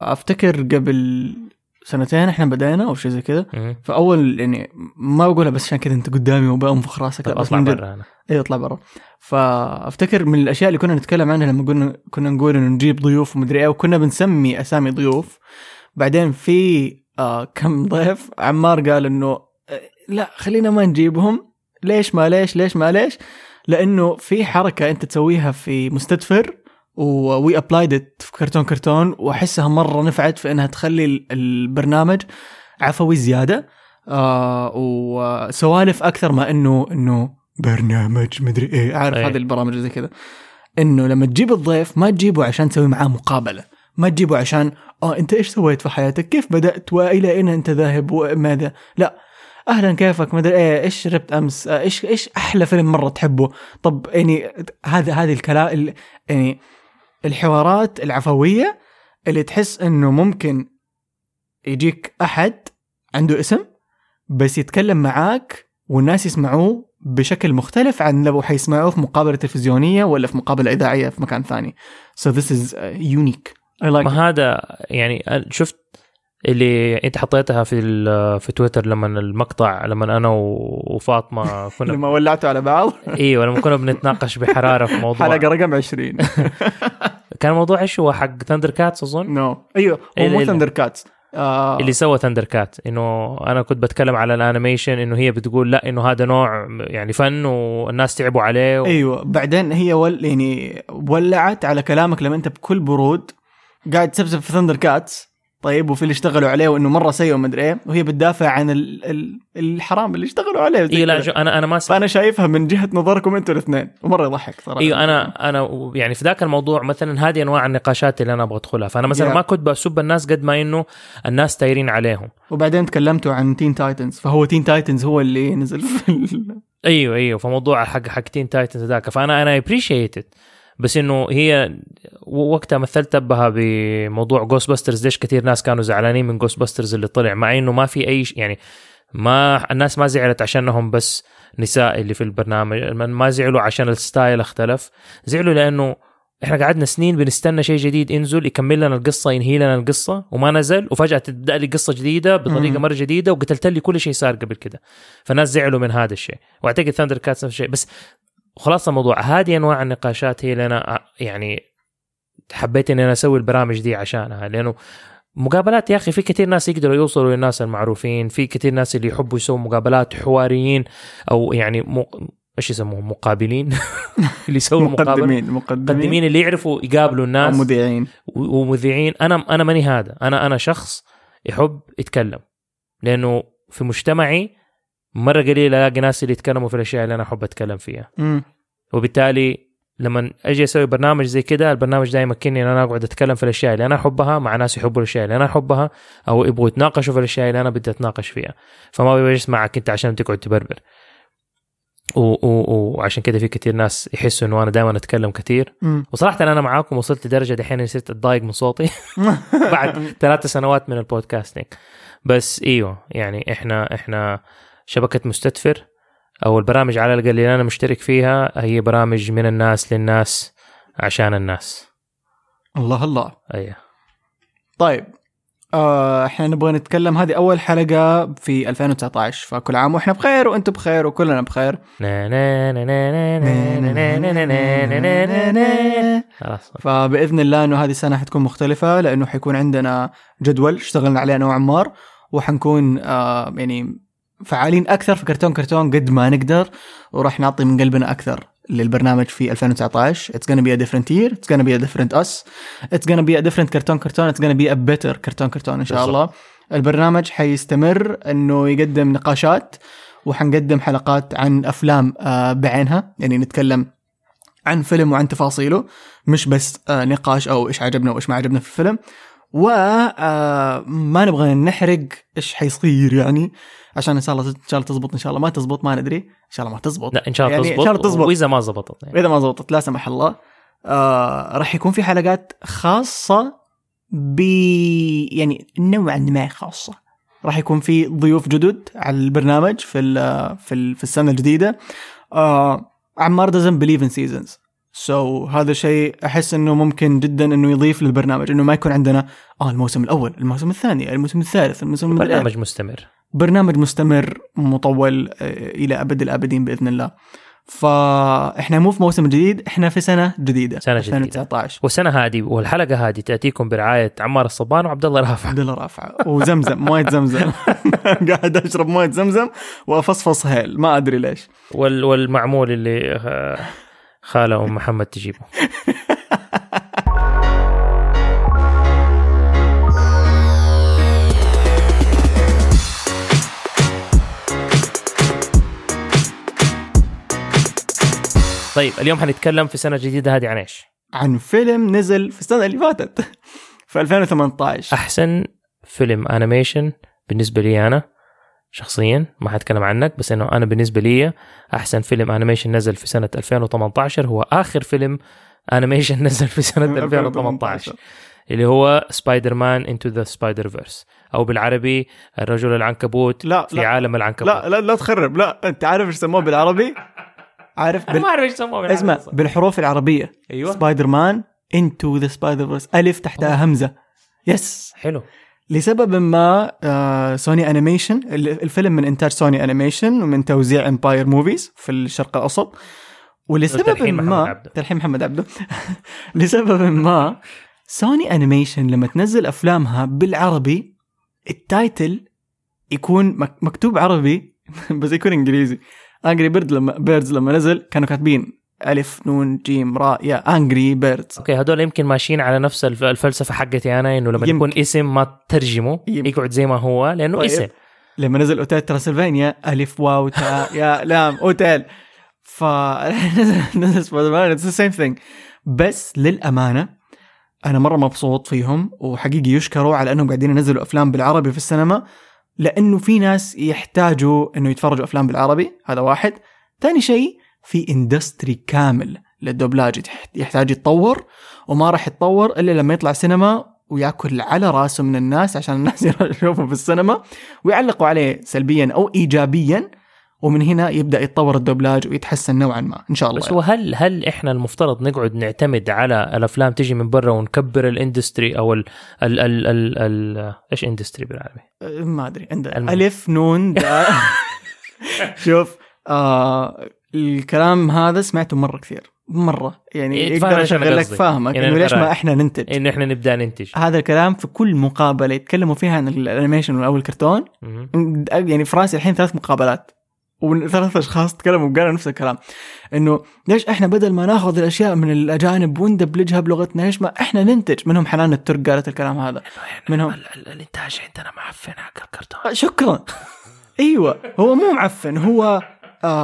أفتكر قبل سنتين إحنا بدينا أو شيء زي كذا. فأول يعني ما بقولها بس عشان كذا أنت قدامي وبانفخ راسك. لا، اطلع برا أنا أيوه اطلع برا. فأفتكر من الأشياء اللي كنا نتكلم عنها لما قلنا كنا نقول إنه نجيب ضيوف ومدري إيه وكنا بنسمي أسامي ضيوف. بعدين في آه كم ضيف عمار قال إنه آه، لا خلينا ما نجيبهم. ليش ما ليش؟ ليش ما ليش؟ لأنه في حركة أنت تسويها في مستدفر. We applied في كرتون كرتون وأحسها مرة نفعت في إنها تخلي ال- البرنامج عفوي زيادة. آه وسوالف أكثر ما إنه إنه برنامج مدري إيه عارف أي. هذه البرامج زي كذا. إنه لما تجيب الضيف ما تجيبه عشان تسوي معاه مقابلة ما تجيبه عشان آه أنت إيش سويت في حياتك؟ كيف بدأت؟ وإلى أين أنت ذاهب؟ وماذا؟ لا. أهلا كيفك؟ مدري إيه إيش شربت أمس؟ إيش إيش أحلى فيلم مرة تحبه؟ طب يعني هذا هذه الكلام ال- يعني الحوارات العفوية اللي تحس إنه ممكن يجيك أحد عنده اسم بس يتكلم معاك والناس يسمعوه بشكل مختلف عن لو حيسمعوه في مقابلة تلفزيونية ولا في مقابلة إذاعية في مكان ثاني. So this is uh, unique. I like هذا يعني شفت اللي انت حطيتها في في تويتر لما المقطع لما أنا وفاطمة كنا لما ولعتوا على بعض. إيوه لما كنا بنتناقش بحرارة في موضوع. حلقة رقم 20 كان موضوع إيش هو؟ حق ThunderCats أظن؟ No إيوه إيه هو مو إيه. ThunderCats آه. اللي سوى ThunderCats إنه أنا كنت بتكلم على ال animation إنه هي بتقول لا إنه هذا نوع يعني فن والناس تعبوا عليه و... إيوه بعدين هي ول يعني ولعت على كلامك لما أنت بكل برود قاعد تسبسب في ThunderCats طيب وفي اللي اشتغلوا عليه وإنه مرة سيء ومدري إيه وهي بتدافع عن ال ال الحرام اللي اشتغلوا عليه اي لا أنا أنا ما س... فأنا شايفها من جهة نظركم أنتوا الاثنين ومرة يضحك صراحة. أيوه أنا أنا يعني في ذاك الموضوع مثلا هذه أنواع النقاشات اللي أنا أبغى أدخلها. فأنا مثلا Yeah. ما كنت بسب الناس قد ما إنه الناس ثايرين عليهم. وبعدين تكلمتوا عن Teen Titans فهو Teen Titans هو اللي نزل في ال- إيوه إيوه فموضوع حق حق Teen Titans ذاك فانا أنا appreciate بس إنه هي وقتها مثلت بها بموضوع Ghostbusters ليش كثير ناس كانوا زعلانين من Ghostbusters اللي طلع؟ مع إنه ما في أي يعني ما الناس ما زعلت عشانهم بس الناس اللي في البرنامج ما زعلوا عشان ال style اختلف. زعلوا لأنه إحنا قعدنا سنين بنستنى شيء جديد ينزل يكمل لنا القصة ينهي لنا القصة وما نزل وفجأة تبدأ لي قصة جديدة بطريقة. مرة جديدة وقتلت لي كل شيء صار قبل كده. فالناس زعلوا من هذا الشيء. وأعتقد ThunderCats نفس الشيء. بس خلاص الموضوع هذه أنواع النقاشات هي اللي أنا يعني حبيت إني أنا أسوي البرامج دي عشانها لأنه مقابلات يا أخي في كثير ناس يقدروا يوصلوا للناس المعروفين في كثير ناس اللي يحبوا يسووا مقابلات حواريين أو يعني م... إيش يسموهم مقابلين؟ اللي يسووا مقدمين مقدمين. مقدمين اللي يعرفوا يقابلوا الناس. مذيعين. و- ومذيعين. أنا أنا ماني هذا. أنا أنا شخص يحب يتكلم لأنه في مجتمعي مرة قليل ألاقي ناس اللي يتكلموا في الأشياء اللي أنا أحب أتكلم فيها. مم. وبالتالي لما أجي أسوي برنامج زي كده البرنامج ده يمكنني إن أنا أقعد أتكلم في الأشياء اللي أنا أحبها مع ناس يحبوا الأشياء اللي أنا أحبها أو يبغوا يتناقشوا في الأشياء اللي أنا بدي أتناقش فيها. فما بجلس معك أنت عشان تقعد تبربر. و- و- وعشان كده في كثير ناس يحسوا إنه أنا دائما أتكلم كثير. وصراحة أنا معاكم وصلت لدرجه دحين صرت أتضايق من صوتي. بعد ثلاث سنوات من البودكاستنج. بس إيوه يعني إحنا إحنا شبكه مستدفر أو البرامج على الاقل اللي أنا مشترك فيها هي برامج من الناس للناس عشان الناس الله الله أيوه طيب آه إحنا نبغى نتكلم هذه اول حلقه في 2019 فكل عام وإحنا بخير وأنتم بخير وكلنا بخير خلاص فباذن الله انه هذه السنة حتكون مختلفه لأنه حيكون عندنا جدول اشتغلنا عليه أنا وعمار وحنكون آه يعني فعالين أكثر في كرتون كرتون قد ما نقدر وراح نعطي من قلبنا أكثر للبرنامج في 2019 it's gonna be a different year it's gonna be a different us it's gonna be a different كرتون كرتون it's gonna be a better كرتون كرتون إن شاء بالضبط. الله. البرنامج حيستمر إنه يقدم نقاشات وحنقدم حلقات عن أفلام آه بعينها. يعني نتكلم عن فيلم وعن تفاصيله مش بس آه نقاش أو إيش عجبنا وإيش ما عجبنا في الفيلم. وما نبغى نحرق إيش حيصير يعني عشان إن شاء الله إن شاء الله تزبط إن شاء الله ما تزبط ما ندري إن شاء الله ما تزبط. لا إن شاء الله يعني تزبط إن شاء الله تزبط. وإذا ما زبطت يعني. اذا ما زبطت لا سمح الله. آه راح يكون في حلقات خاصة ب يعني نوعا ما خاصة. راح يكون في ضيوف جدد على البرنامج في ال في ال في السنة الجديدة. آه عمار doesn't believe in seasons. سو so, هذا شيء أحس إنه ممكن جدا إنه يضيف للبرنامج إنه ما يكون عندنا آه الموسم الأول الموسم الثاني الموسم الثالث الموسم برنامج مستمر. برنامج مستمر مطول آه، إلى أبد الأبدين بإذن الله. فإحنا مو في موسم جديد إحنا في سنة جديدة سنة جديدة. 2019 والسنة هذه والحلقة هذه تأتيكم برعاية عمار الصبان وعبد الله رافع. عبد الله رافع. وزمزم مويه زمزم. قاعد أشرب مويه زمزم وأفصفص هيل ما أدري ليش. وال والمعمول اللي آه، خاله أم محمد تجيبه. طيب اليوم حنتكلم في سنة جديدة هذه عن إيش؟ عن فيلم نزل في السنة اللي فاتت في 2018 أحسن فيلم animation بالنسبة لي أنا. شخصيا ما حتكلم عنك بس إنه أنا بالنسبة لي أحسن فيلم animation نزل في سنة 2018 هو آخر فيلم animation نزل في سنة 2018 اللي هو Spider-Man Into the Spider-Verse أو بالعربي الرجل العنكبوت لا في لا عالم العنكبوت. لا لا لا تخرب لا أنت عارف إيش يسموه بالعربي؟ عارف بال... ما أعرف إيش اسمع بالعربي. بالحروف العربية. أيوه. Spider-Man Into the Spider-Verse ألف تحتها همزة. yes حلو. لسبب ما آه Sony Animation الفيلم من إنتاج Sony Animation ومن توزيع Empire Movies في الشرق الأوسط. ولسبب ما. تلحين محمد عبده. لسبب ما Sony Animation لما تنزل أفلامها بالعربي ال title يكون مك- مكتوب عربي بس يكون إنجليزي. Angry Bird لما Birds لما نزل كانوا كاتبين ألف نون جيم راء يا Angry Birds okay هدول يمكن ماشيين على نفس الف- الفلسفة حقتي أنا إنه لما يمكن. يكون اسم ما تترجمه. يقعد زي ما هو لأنه طيب. اسم لما نزل أوتيل ترانسلفانيا ألف واو تاء يا لام أوتيل ف نزل نزل Spider-Man it's the same thing بس للأمانة أنا مرة مبسوط فيهم وحقيقي يشكروا على أنهم قاعدين ينزلوا أفلام بالعربي في السينما لأنه في ناس يحتاجوا إنه يتفرجوا أفلام بالعربي هذا واحد ثاني شيء في industry كامل للدوبلاج. يح- يحتاج يتطور وما راح يتطور إلا لما يطلع سينما وياكل على راسه من الناس عشان الناس يشوفوا في السينما ويعلقوا عليه سلبيا أو ايجابيا ومن هنا يبدأ يتطور الدوبلاج ويتحسن نوعا ما. إن شاء الله. بس هو هل هل إحنا المفترض نقعد نعتمد على الأفلام تجي من برا ونكبر ال industry أو ال ال ال ال, ال إيش industry بالعربي؟ أه، ما أدري. المهم. ألف نون دا شوف آه الكلام هذا سمعته مرة كثير. مرة. يعني إيه، يقدر يشغل لك. فاهمك يعني إنه ليش. ما إحنا ننتج. إنه إحنا نبدأ ننتج. هذا الكلام في كل مقابلة يتكلموا فيها عن ال animation أو الكرتون. يعني في رأسي الحين ثلاث مقابلات. وثلاث أشخاص تكلموا وقالوا نفس الكلام. إنه ليش إحنا بدل ما ناخذ الأشياء من الأجانب وندبلجها بلغتنا ليش ما إحنا ننتج؟ منهم حنان الترك قالت الكلام هذا. منهم ال- ال- الإنتاج عندنا معفن حق الكرتون. شكرا. أيوه. هو مو معفن. هو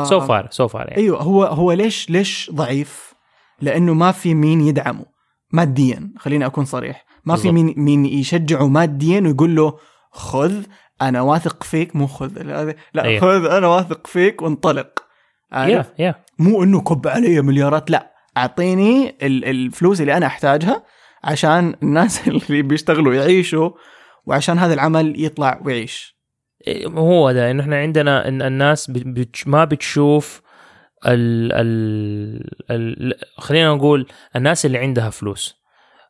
سو فار سو فار يعني أيوه هو هو ليش ليش ضعيف؟ لأنه ما في مين يدعمه ماديا خليني أكون صريح ما في بالضبط. مين مين يشجعه ماديا ويقول له خذ أنا واثق فيك مو خذ لا, لا أيوه. خذ أنا واثق فيك وانطلق عارف؟ يا يا مو إنه كب علي مليارات لا أعطيني ال- الفلوس اللي أنا أحتاجها عشان الناس اللي بيشتغلوا يعيشوا وعشان هذا العمل يطلع ويعيش هو ده إنه إحنا عندنا إن الناس بت- بتش- ما بتشوف ال ال ال خلينا نقول الناس اللي عندها فلوس.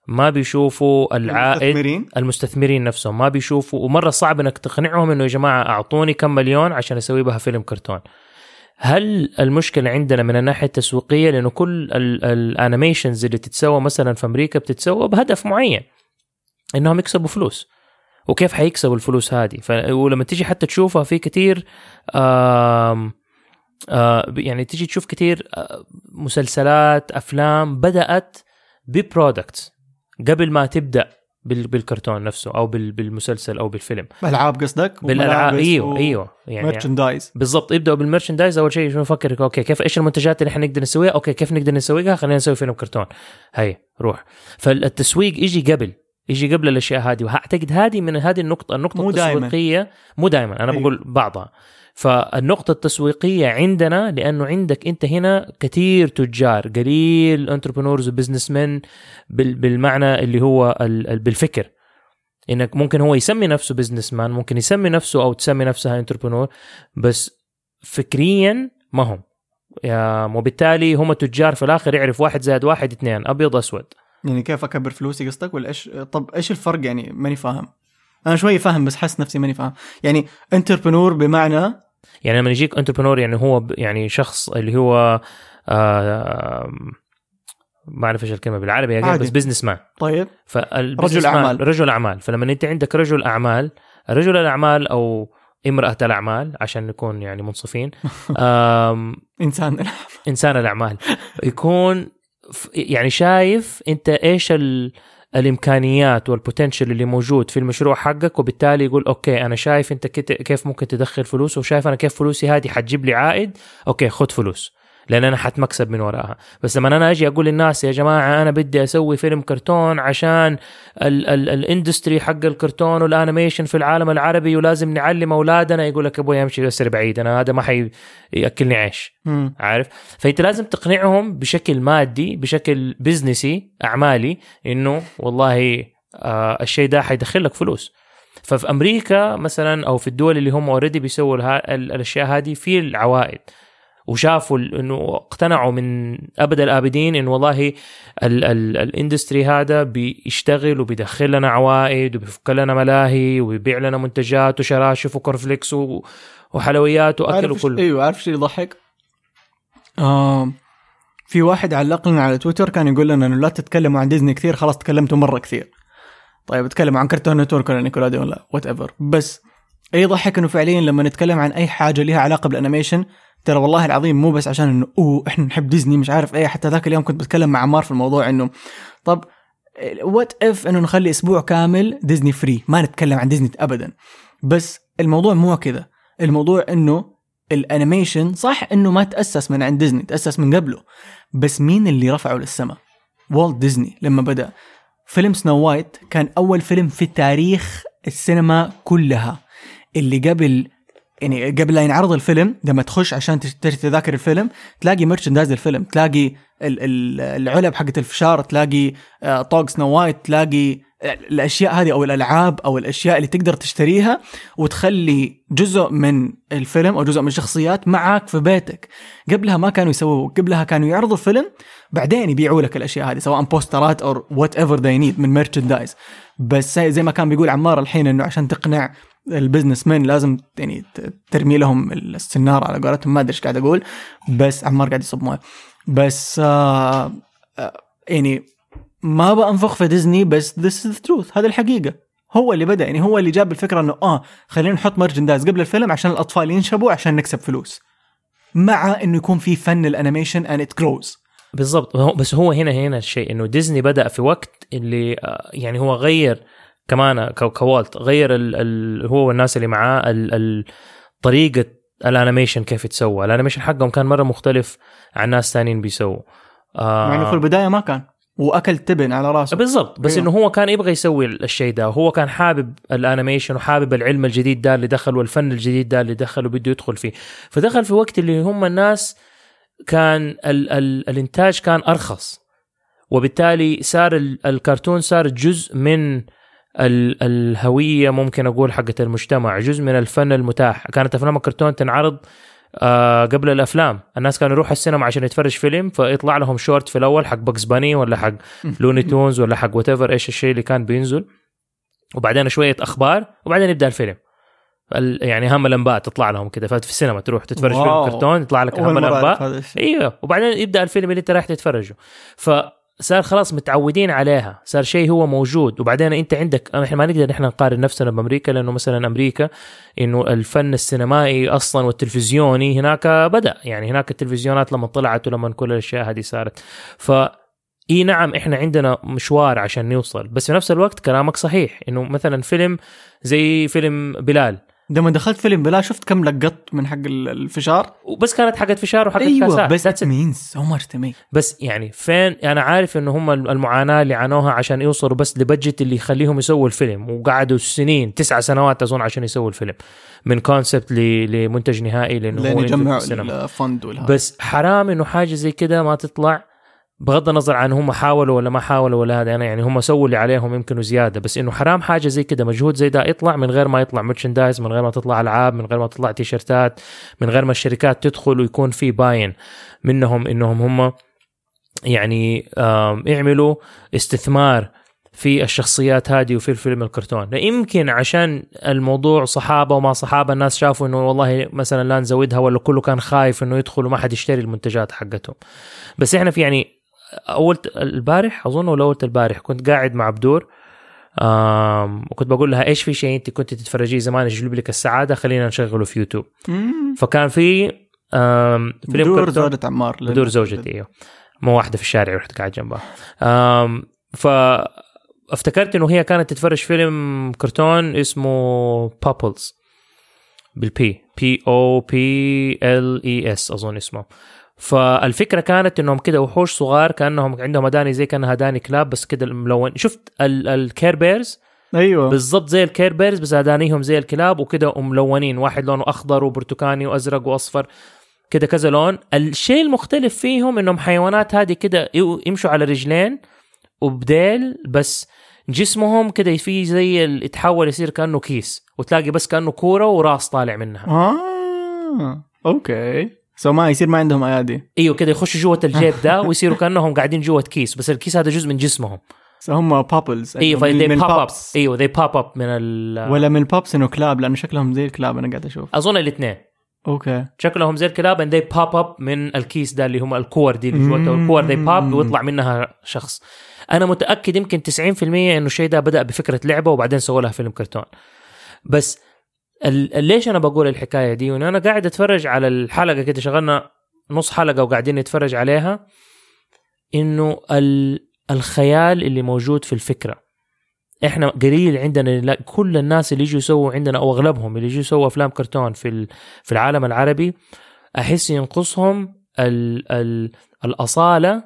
ما بيشوفوا العائد المستثمرين. المستثمرين نفسهم. ما بيشوفوا ومرة صعب إنك تقنعهم إنه يا جماعة أعطوني كم مليون عشان أسوي بها فيلم كرتون. هل المشكلة عندنا من الناحية التسويقية؟ لأنه كل ال- الانيميشنز اللي تتسوى مثلا في أمريكا بتتسوى بهدف معين إنهم يكسبوا فلوس. وكيف حيكسبوا الفلوس هذه. ولما تيجي حتى تشوفها في كتير آم... آه يعني تيجي تشوف كتير آه، مسلسلات أفلام بدأت ب products قبل ما تبدأ بال... بالكرتون نفسه أو بال... بالمسلسل أو بالفيلم. بالألعاب قصدك؟ بالألعاب إيوه و- إيوه يعني merchandise بالضبط يبداوا بال merchandise أول شيء نفكر okay كيف إيش المنتجات اللي إحنا نقدر نسويها؟ okay كيف نقدر نسويها؟ خلينا نسوي فيلم كرتون. هي روح. فالتسويق يجي قبل. يجي قبل الأشياء هذه واعتقد هذه من هذه النقطة النقطة مو دايماً. التسويقية مو دائما أنا أيوة. بقول بعضها فالنقطة التسويقية عندنا لأنه عندك أنت هنا كثير تجار قليل entrepreneurs و businessman بالمعنى اللي هو ال- ال- بالفكر إنك ممكن هو يسمي نفسه businessman ممكن يسمي نفسه أو تسمي نفسها entrepreneur بس فكريا ما هم وبالتالي هم تجار في الآخر يعرف واحد زائد واحد اثنين أبيض أسود يعني كيف أكبر فلوسي قصدك ولا إيش؟ طب إيش الفرق يعني؟ ماني فاهم. أنا شوي فاهم بس حاسس نفسي ماني فاهم. يعني entrepreneur بمعنى؟ يعني لما يجيك entrepreneur يعني هو يعني شخص اللي هو آه ما أعرف إيش الكلمة بالعربي يعني. بس businessman طيب. رجل أعمال. رجل أعمال. فلما أنت عندك رجل أعمال رجل الأعمال أو امرأة الأعمال عشان نكون يعني منصفين آم، إنسان إنسان الأعمال يكون يعني شايف انت إيش ال الامكانيات وال potential اللي موجود في المشروع حقك وبالتالي يقول okay أنا شايف انت كيف ممكن تدخل فلوس وشايف أنا كيف فلوسي هذه حتجيب لي عائد okay خد فلوس. لأن أنا حتكسب من وراها. بس لما أنا أجي أقول للناس يا جماعة أنا بدي أسوي فيلم كرتون عشان ال- ال- ال industry حق الكرتون وال animation في العالم العربي ولازم نعلم أولادنا يقول لك أبوي امشي بس بعيد أنا هذا ما حيأكلني عيش. مم. عارف؟ فأنت لازم تقنعهم بشكل مادي بشكل business ي أعمالي إنه والله آه الشيء ده حيدخل لك فلوس. ففي أمريكا مثلا أو في الدول اللي هم already بيسووا الها- الأشياء هذه في العوائد. وشافوا إنه اقتنعوا من أبد الآبدين إنه والله ال ال ال industry هذا بيشتغل وبيدخل لنا عوائد وبيفك لنا ملاهي وبيبيع لنا منتجات وشراشف و cornflakes وحلويات وأكل وكله إيوه عارف شيء يضحك؟ آه في واحد علق لنا على تويتر كان يقول لنا إنه لا تتكلموا عن ديزني كثير خلاص تكلمتوا مرة كثير. طيب اتكلموا عن Cartoon Network ولا Nickelodeon ولا whatever بس يضحك إنه فعليا لما نتكلم عن أي حاجة لها علاقة بال animation ترى والله العظيم مو بس عشان إنه أوه إحنا نحب ديزني مش عارف إيه حتى ذاك اليوم كنت بتكلم مع عمار في الموضوع إنه طب what if إنه نخلي أسبوع كامل Disney free ما نتكلم عن ديزني ابدا. بس الموضوع مو كذا. الموضوع إنه ال animation صح إنه ما تأسس من عند ديزني تأسس من قبله. بس مين اللي رفعه للسماء؟ والت ديزني لما بدأ. فيلم Snow White كان أول فيلم في تاريخ السينما كلها. اللي قبل يعني قبل لا ينعرض الفيلم لما تخش عشان تشتري تذاكر الفيلم تلاقي merchandise الفيلم تلاقي ال- ال- العلب حقت الفشار تلاقي آه، طوق سنو وايت تلاقي الأشياء هذه أو الألعاب أو الأشياء اللي تقدر تشتريها وتخلي جزء من الفيلم أو جزء من الشخصيات معك في بيتك. قبلها ما كانوا يسووا قبلها كانوا يعرضوا الفيلم بعدين يبيعوا لك الأشياء هذه سواء بوسترات أو whatever they need من merchandise بس زي ما كان بيقول عمار الحين إنه عشان تقنع ال business man لازم يعني ترمي لهم السنارة على قولتهم ما أدري إيش قاعد أقول بس عمار قاعد يصب موية. بس آه آه يعني ما بنفخ في ديزني بس this is truth هذا الحقيقة. هو اللي بدأ يعني هو اللي جاب الفكرة إنه آه خلينا نحط merchandise قبل الفيلم عشان الأطفال ينشبوا عشان نكسب فلوس. مع إنه يكون في فن ال animation and it grows. بالضبط. بس هو هنا هنا الشيء إنه ديزني بدأ في وقت اللي آه، يعني هو غير كمان quality غير ال ال هو والناس اللي معاه ال ال طريقة ال animation كيف يتسوى. ال animation حقهم كان مرة مختلف عن ناس ثانيين بيسووا. آه إنه في البداية ما كان. وأكل تبن على راسه. بالضبط. بس أيوه. إنه هو كان يبغى يسوي الشيء ده. هو كان حابب ال animation وحابب العلم الجديد ده اللي دخل والفن الجديد ده اللي دخل وبده يدخل فيه. فدخل في وقت اللي هم الناس كان ال ال الإنتاج كان أرخص. وبالتالي صار ال- الكرتون صار جزء من ال الهوية ممكن أقول حقت المجتمع جزء من الفن المتاح. كانت أفلام الكرتون تنعرض آه قبل الأفلام. الناس كانوا يروحوا السينما عشان يتفرج فيلم فيطلع لهم شورت في الأول حق بگز باني ولا حق لوني تونز ولا حق what إيش الشيء اللي كان بينزل. وبعدين شوية أخبار وبعدين يبدأ الفيلم. ال- يعني هم الأنباء تطلع لهم كده. ففي السينما تروح تتفرج فيلم واو. كرتون يطلع لك هم الأنباء. إيوه. وبعدين يبدأ الفيلم اللي أنت رايح تتفرجه. فصار خلاص متعودين عليها. صار شيء هو موجود. وبعدين انت عندك إحنا ما نقدر نحن نقارن نفسنا بأمريكا لأنه مثلا أمريكا إنه الفن السينمائي أصلا والتلفزيوني هناك بدأ. يعني هناك التلفزيونات لما طلعت ولما كل الأشياء هذه صارت. ف إي نعم إحنا عندنا مشوار عشان نوصل. بس في نفس الوقت كلامك صحيح إنه مثلا فيلم زي فيلم بلال. لما دخلت فيلم بلال شفت كم لقط من حق ال- الفشار. وبس كانت حقت فشار وحقت أيوه كاسات بس That's it. it means so much to me بس يعني فين أنا عارف إنه هم المعاناة اللي عانوها عشان يوصلوا بس ال budget اللي يخليهم يسووا الفيلم وقعدوا سنين تسعة سنوات اظن عشان يسووا الفيلم. من concept لمنتج نهائي لأنه هو السينما. ال fund بس حرام إنه حاجة زي كده ما تطلع. بغض النظر عن هم حاولوا ولا ما حاولوا ولا هذا أنا يعني هم سووا اللي عليهم يمكن وزيادة. بس إنه حرام حاجة زي كده مجهود زي ده يطلع من غير ما يطلع merchandise من غير ما تطلع ألعاب من غير ما تطلع تيشرتات من غير ما الشركات تدخل ويكون في باين منهم إنهم هم يعني يعملوا استثمار في الشخصيات هذه وفي الفيلم الكرتون. يمكن عشان الموضوع صحابة وما صحابة الناس شافوا إنه والله مثلا لا نزودها ولا كله كان خايف إنه يدخل وما حد يشتري المنتجات حقتهم. بس إحنا في يعني أول البارح أظن ولا أول البارح كنت قاعد مع بدور وكنت بقول لها إيش في شيء أنت كنت تتفرجيه زمان يجلب لك السعادة؟ خلينا نشغله في يوتيوب. مم. فكان في فيلم بدور زوجة عمار بدور زوجتي أيوه. مو واحدة في الشارع رحت قاعد جنبها. ف افتكرت إنه هي كانت تتفرج فيلم كرتون اسمه بابلز بالبي بي أو بي ال اي اس أظن اسمه. فالفكرة كانت إنهم كده وحوش صغار كأنهم عندهم أداني زي كأنها أداني كلاب بس كده ملون شفت ال- الكير بيرز أيوه. بالضبط زي الكير بيرز بس أدانيهم زي الكلاب وكده وملونين واحد لونه أخضر وبرتقاني وأزرق وأصفر كده كذا لون. الشيء المختلف فيهم إنهم حيوانات هذه كده يمشوا على رجلين وبديل بس جسمهم كده في زي يتحول يصير كأنه كيس وتلاقي بس كأنه كورة وراس طالع منها. آه أوكي. سو ما يصير ما عندهم أيادي. إيوه كده يخشوا جوة الجيب ده ويصيروا كأنهم قاعدين جوة كيس بس الكيس هذا جزء من جسمهم. سو هم بابلز إيوه من بوب اب إيوه ذي بوب اب من ال ولا من البابس إنه كلاب لأنه شكلهم زي الكلاب أنا قاعد أشوف. أظن الاثنين. okay. شكلهم زي الكلاب and they pop up من الكيس ده اللي هم الكور دي اللي جواتها مم. الكور. They pop ويطلع منها شخص. أنا متأكد يمكن 90% إنه الشيء ده بدأ بفكرة لعبة وبعدين سووا لها فيلم كرتون. بس ليش أنا بقول الحكاية دي؟ وأنا قاعد أتفرج على الحلقة كده شغلنا نص حلقة وقاعدين نتفرج عليها إنه ال- الخيال اللي موجود في الفكرة. إحنا قليل عندنا كل الناس اللي يجوا يسووا عندنا أو أغلبهم اللي يجوا يسووا أفلام كرتون في في العالم العربي أحس ينقصهم ال ال الأصالة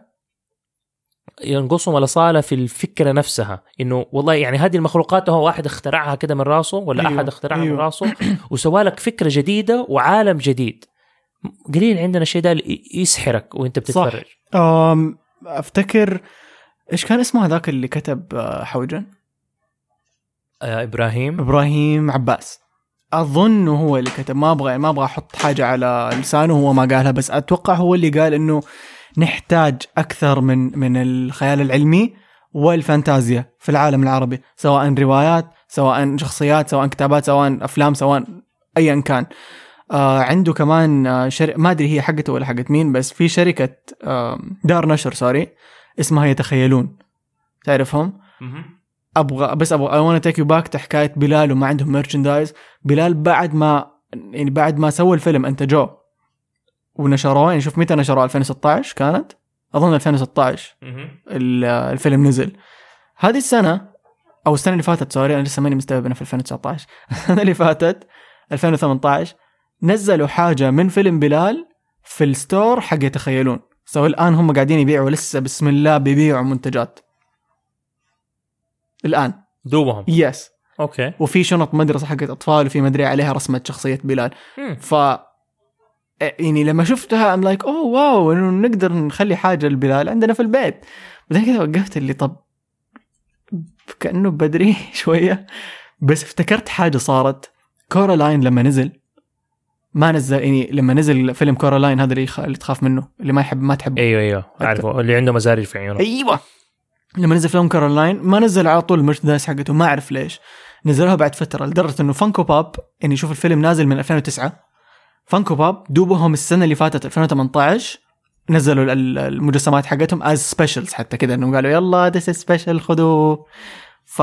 ينقصهم الاصاله في الفكرة نفسها؟ إنه والله يعني هذه المخلوقات هو واحد اخترعها كده من راسه ولا أيوه، أحد اخترعها من أيوه. راسه؟ وسوى لك فكرة جديدة وعالم جديد. قليل عندنا الشيء ده يسحرك وأنت بتتفرج. أم أفتكر إيش كان اسمه هذاك اللي كتب آه، حوجن؟ آه إبراهيم. إبراهيم عباس. أظن هو اللي كتب. ما أبغى ما أبغى أحط حاجة على لسانه هو ما قالها بس أتوقع هو اللي قال إنه نحتاج أكثر من من الخيال العلمي والفانتازيا في العالم العربي سواء روايات سواء شخصيات سواء كتابات سواء أفلام سواء ايا كان. آه عنده كمان آه شر... ما أدري هي حقته ولا حقت مين بس في شركة آه دار نشر sorry اسمها يتخيلون. تعرفهم؟ أبغى بس أبغى I want take you back حكاية بلال وما عندهم merchandise بلال بعد ما يعني بعد ما سووا الفيلم أنتجوه. ونشروه يعني شوف متى نشروه 2016 كانت؟ أظن 2016 ال- الفيلم نزل. هذه السنة أو السنة اللي فاتت sorry أنا لسه ماني مستوعب إنه في 2019 السنة اللي فاتت 2018 نزلوا حاجة من فيلم بلال في ال store حق يتخيلون. so الآن هم قاعدين يبيعوا لسه بسم الله بيبيعوا منتجات. الآن. دوبهم. yes okay. وفي شنط مدرسة حقت أطفال وفي مدري عليها رسمة شخصية بلال. ف يعني لما شفتها I'm like oh wow إنه نقدر نخلي حاجة لبلال عندنا في البيت. بعدين كذا وقفت اللي طب كأنه بدري شوية. بس افتكرت حاجة صارت. كورالاين لما نزل ما نزل يعني لما نزل فيلم كورالاين هذا اللي, تخاف منه اللي ما يحب ما تحب. أيوه أيوه أعرفه اللي عنده أزارير في عيونه. أيوه. لما نزل فيلم كورالاين ما نزل على طول ال merchandise حقته ما أعرف ليش. نزلوها بعد فترة لدرجة إنه فانكو بوب يعني شوف الفيلم نازل من 2009 فانكو بوب دوبهم السنة اللي فاتت 2018 نزلوا ال- المجسمات حقتهم as specials حتى كذا انه قالوا يلا this special خذوه ف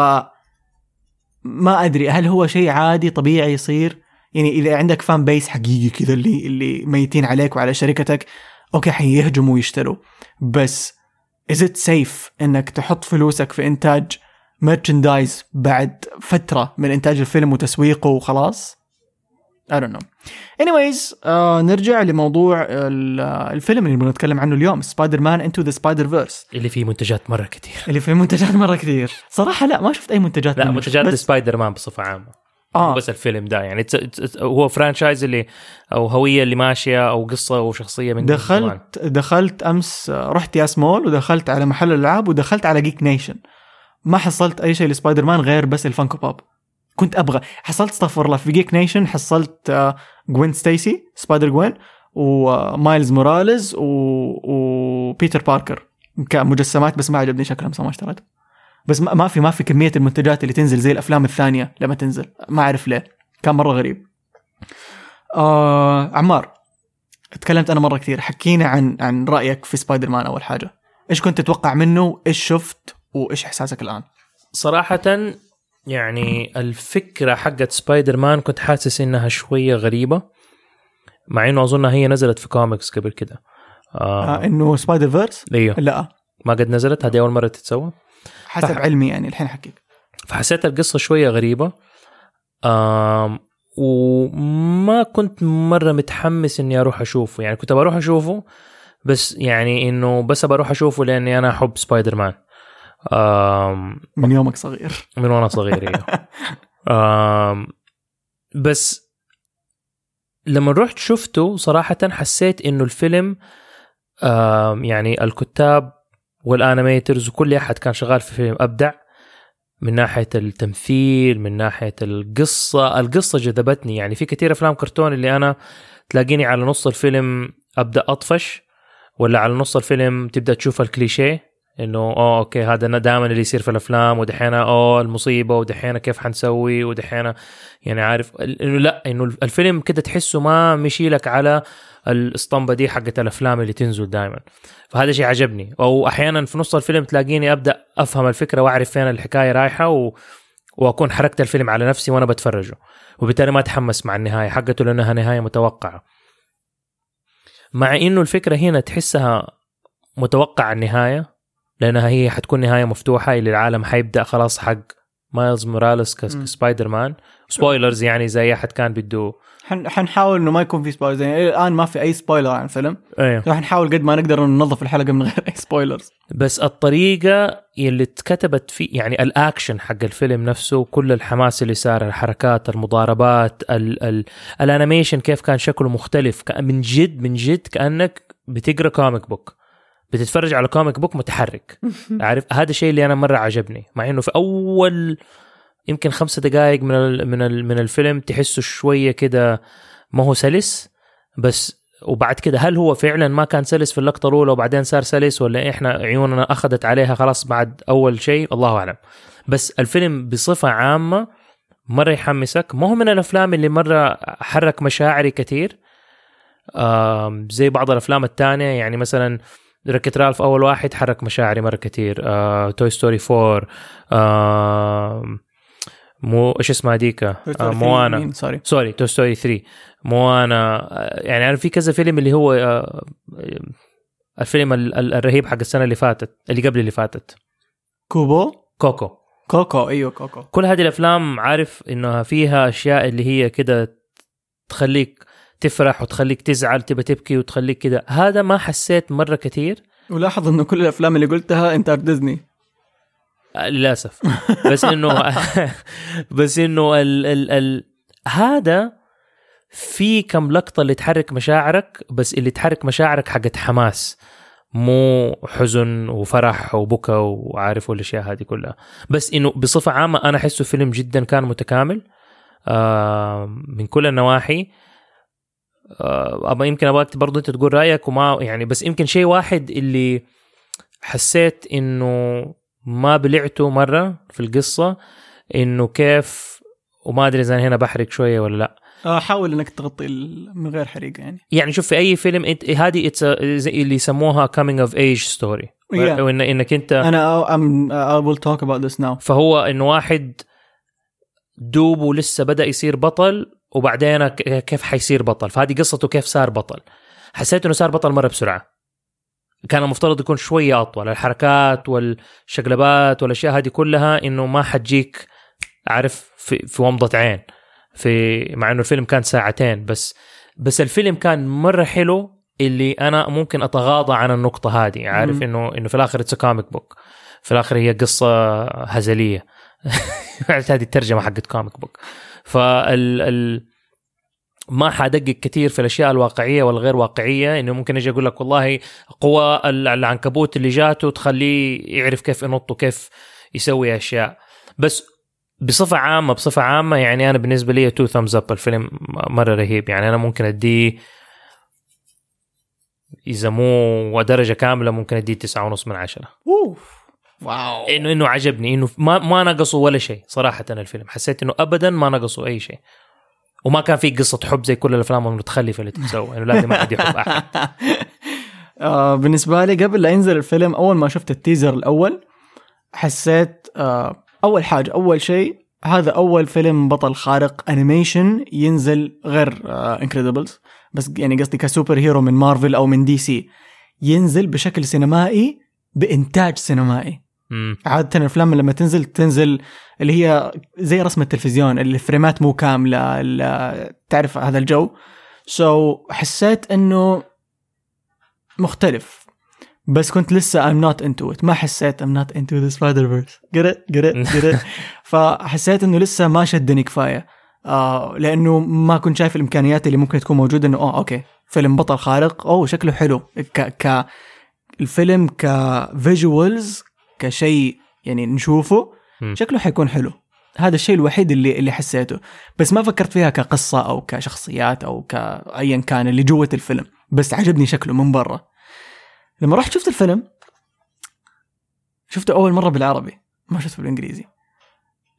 ما أدري هل هو شيء عادي طبيعي يصير؟ يعني إذا عندك fan base حقيقي كذا اللي اللي ميتين عليك وعلى شركتك okay حيهجموا ويشتروا. بس is it safe إنك تحط فلوسك في إنتاج merchandise بعد فترة من إنتاج الفيلم وتسويقه وخلاص؟ I don't know. Anyways آه نرجع لموضوع ال- آه، الفيلم اللي بنتكلم عنه اليوم سبايدر مان into the spider ڤيرس اللي فيه منتجات مرة كثير اللي في منتجات مرة كثير صراحة لا ما شفت أي منتجات لا. منتجات بس سبايدر مان بصفة عامة. مو بس الفيلم ده يعني it's- it's- it's- هو franchise اللي أو هوية اللي ماشية أو قصة وشخصيه من زمان. دخلت دخلت أمس آه، رحت ياس مول ودخلت على محل الالعاب ودخلت على Geek Nation ما حصلت أي شيء لسبايدر مان غير بس الفانكو بوب. كنت أبغى. حصلت استغفر الله في Geek Nation حصلت آه، جوين ستيسي سبايدر جوين ومايلز موراليز و... وبيتر باركر كمجسمات بس ما عجبني شكلهم فما اشتريت بس ما ما في ما في كمية المنتجات اللي تنزل زي الأفلام الثانية لما تنزل. ما أعرف ليه. كان مرة غريب. آه عمار تكلمت أنا مرة كثير. حكينا عن عن رأيك في سبايدر مان أول حاجة. إيش كنت تتوقع منه؟ إيش شفت؟ وإيش إحساسك الآن؟ صراحة يعني الفكرة حقت سبايدر مان كنت حاسس إنها شوية غريبة مع إنه اظنها هي نزلت في كوميكس قبل كده. آه آه إنه سبايدر ڤيرس أيوه لا. ما قد نزلت؟ هذه أول مرة تتسوى؟ حسب صح. علمي يعني الحين حكيك فحسيت القصة شوية غريبة. آم وما كنت مرة متحمس إني أروح أشوفه. يعني كنت بروح أشوفه بس يعني إنه بس بروح أشوفه لأني أنا أحب سبايدر مان من يومك صغير. من وأنا صغير أيوه بس لما رحت شفته صراحة حسيت إنه الفيلم يعني الكتاب وال animators وكل أحد كان شغال في الفيلم أبدع. من ناحية التمثيل من ناحية القصة القصة جذبتني. يعني في كثير أفلام كرتون اللي أنا تلاقيني على نص الفيلم أبدأ أطفش ولا على نص الفيلم تبدأ تشوف الكليشيه. إنه آه okay هذا دائما اللي يصير في الأفلام ودحين آه المصيبة ودحين كيف حنسوي ودحين يعني عارف إنه لا إنه الفيلم كده تحسه ما مشي لك على الاسطمبة دي حقت الأفلام اللي تنزل دائما فهذا شيء عجبني. أو أحيانا في نص الفيلم تلاقيني أبدأ أفهم الفكرة وأعرف فين الحكاية رايحة و... وأكون حركت الفيلم على نفسي وأنا بتفرجه. وبالتالي ما أتحمس مع النهاية حقته لأنها نهاية متوقعة. مع إنه الفكرة هنا تحسها متوقع النهاية لأنها هي حتكون نهاية مفتوحة اللي العالم حيبدأ خلاص حق مايلز موراليس كسبايدر مان spoilers يعني زي أحد كان بده. حن حنحاول إنه ما يكون في spoilers يعني إلى الآن ما في أي spoiler عن الفيلم. إيه. راح نحاول قد ما نقدر ننظف الحلقة من غير أي spoilers بس الطريقة اللي اتكتبت فيه يعني الأكشن حق الفيلم نفسه كل الحماس اللي صار الحركات المضاربات ال ال ال animation كيف كان شكله مختلف من جد من جد كأنك بتقرأ comic book بتتفرج على comic book متحرك. عارف؟ هذا الشيء اللي أنا مرة عجبني مع إنه في أول يمكن خمسة دقائق من ال من ال من الفيلم تحسه شوية كده ما هو سلس بس وبعد كده هل هو فعلا ما كان سلس في اللقطة الأولى وبعدين صار سلس ولا إحنا عيوننا أخذت عليها خلاص بعد أول شيء؟ الله أعلم. بس الفيلم بصفة عامة مرة يحمسك. ما هو من الأفلام اللي مرة حرك مشاعري كثير. زي بعض الأفلام الثانية يعني مثلا ريك إت رالف أول واحد حرك مشاعري مرة كثير آه، توي ستوري 4 آم، مو إيش اسمها ديك آه، موانا. sorry. Sorry توي ستوري 3 موانا. آه، يعني أنا في كذا فيلم اللي هو آه، الفيلم ال- ال- الرهيب حق السنة اللي فاتت اللي قبل اللي فاتت. كوبو؟ كوكو. كوكو أيوه كوكو. كل هذه الأفلام عارف إنها فيها أشياء اللي هي كده تخليك تفرح وتخليك تزعل تبى تبكي وتخليك كده هذا ما حسيت مرة كثير. ولاحظ إنه كل الأفلام اللي قلتها أنت ديزني. آه، للأسف. بس إنه بس إنه ال ال ال هذا في كم لقطة اللي تحرك مشاعرك بس اللي تحرك مشاعرك حقت حماس مو حزن وفرح وبكى وعارف والأشياء هذه كلها. بس إنه بصفة عامة أنا أحسه فيلم جدا كان متكامل. آه من كل النواحي. آه أبا يمكن أبغاك برضه أنت تقول رأيك وما يعني بس يمكن شيء واحد اللي حسيت إنه ما بلعته مرة في القصة إنه كيف وما أدري إذا أنا هنا بحرق شوية ولا لأ. آه، حاول إنك تغطي من غير حريقة يعني. يعني شوف في أي فيلم هذه اللي يسموها coming of age story. Yeah. وإن إنك انت أنا I will talk about this now. فهو إنه واحد دوب ولسه بدأ يصير بطل وبعدين كيف حيصير بطل؟ فهذه قصته كيف صار بطل. حسيت إنه صار بطل مرة بسرعة. كان المفترض يكون شوية أطول. الحركات والشقلبات والأشياء هذه كلها إنه ما حتجيك عارف في, في ومضة عين. في مع إنه الفيلم كان ساعتين بس. بس الفيلم كان مرة حلو اللي أنا ممكن أتغاضى عن النقطة هذه. عارف مم. إنه إنه في الآخر it's comic book في الآخر هي قصة هزلية. هذه الترجمة حقت comic book فال ال... ما حدقق كثير في الأشياء الواقعية والغير واقعية إنه ممكن أجي أقول لك والله قوى ال- العنكبوت اللي جاته تخليه يعرف كيف ينط وكيف يسوي أشياء. بس بصفة عامه بصفة عامة يعني أنا بالنسبة لي two thumbs up الفيلم مرة رهيب. يعني أنا ممكن أديه اذا مو درجة كاملة ممكن أديه تسعة ونص من عشرة. أوف. Wow. انه إنه عجبني. إنه ما ما نقصوا ولا شيء صراحة الفيلم. حسيت إنه ابدا ما نقصوا أي شيء. وما كان في قصة حب زي كل الأفلام المتخلفة اللي تتسوى إنه لازم أحد يحب أحد. آه بالنسبة لي قبل لا ينزل الفيلم أول ما شفت ال teaser الأول حسيت آه أول حاجة أول شيء هذا أول فيلم بطل خارق animation ينزل غير انكريدبلز بس يعني قصدي ك superhero من مارفل أو من دي سي ينزل بشكل سينمائي بإنتاج سينمائي. مم. عادة الأفلام لما تنزل تنزل اللي هي زي رسم التلفزيون اللي الفريمات مو كاملة ال- تعرف هذا الجو. so so, حسيت إنه مختلف. بس كنت لسه I'm not into it. ما حسيت I'm not into the spider verse get it get it get it فحسيت إنه لسه ما شدني كفاية. آه لأنه ما كنت شايف الإمكانيات اللي ممكن تكون موجودة إنه آه okay فيلم بطل خارق. أوه شكله حلو. ك ك الفيلم ك visuals كشيء يعني نشوفه مم. شكله حيكون حلو. هذا الشيء الوحيد اللي اللي حسيته. بس ما فكرت فيها كقصة أو كشخصيات أو كأيا كان اللي جوة الفيلم. بس عجبني شكله من برا. لما رحت شفت الفيلم شفته أول مرة بالعربي ما شفته بالإنجليزي.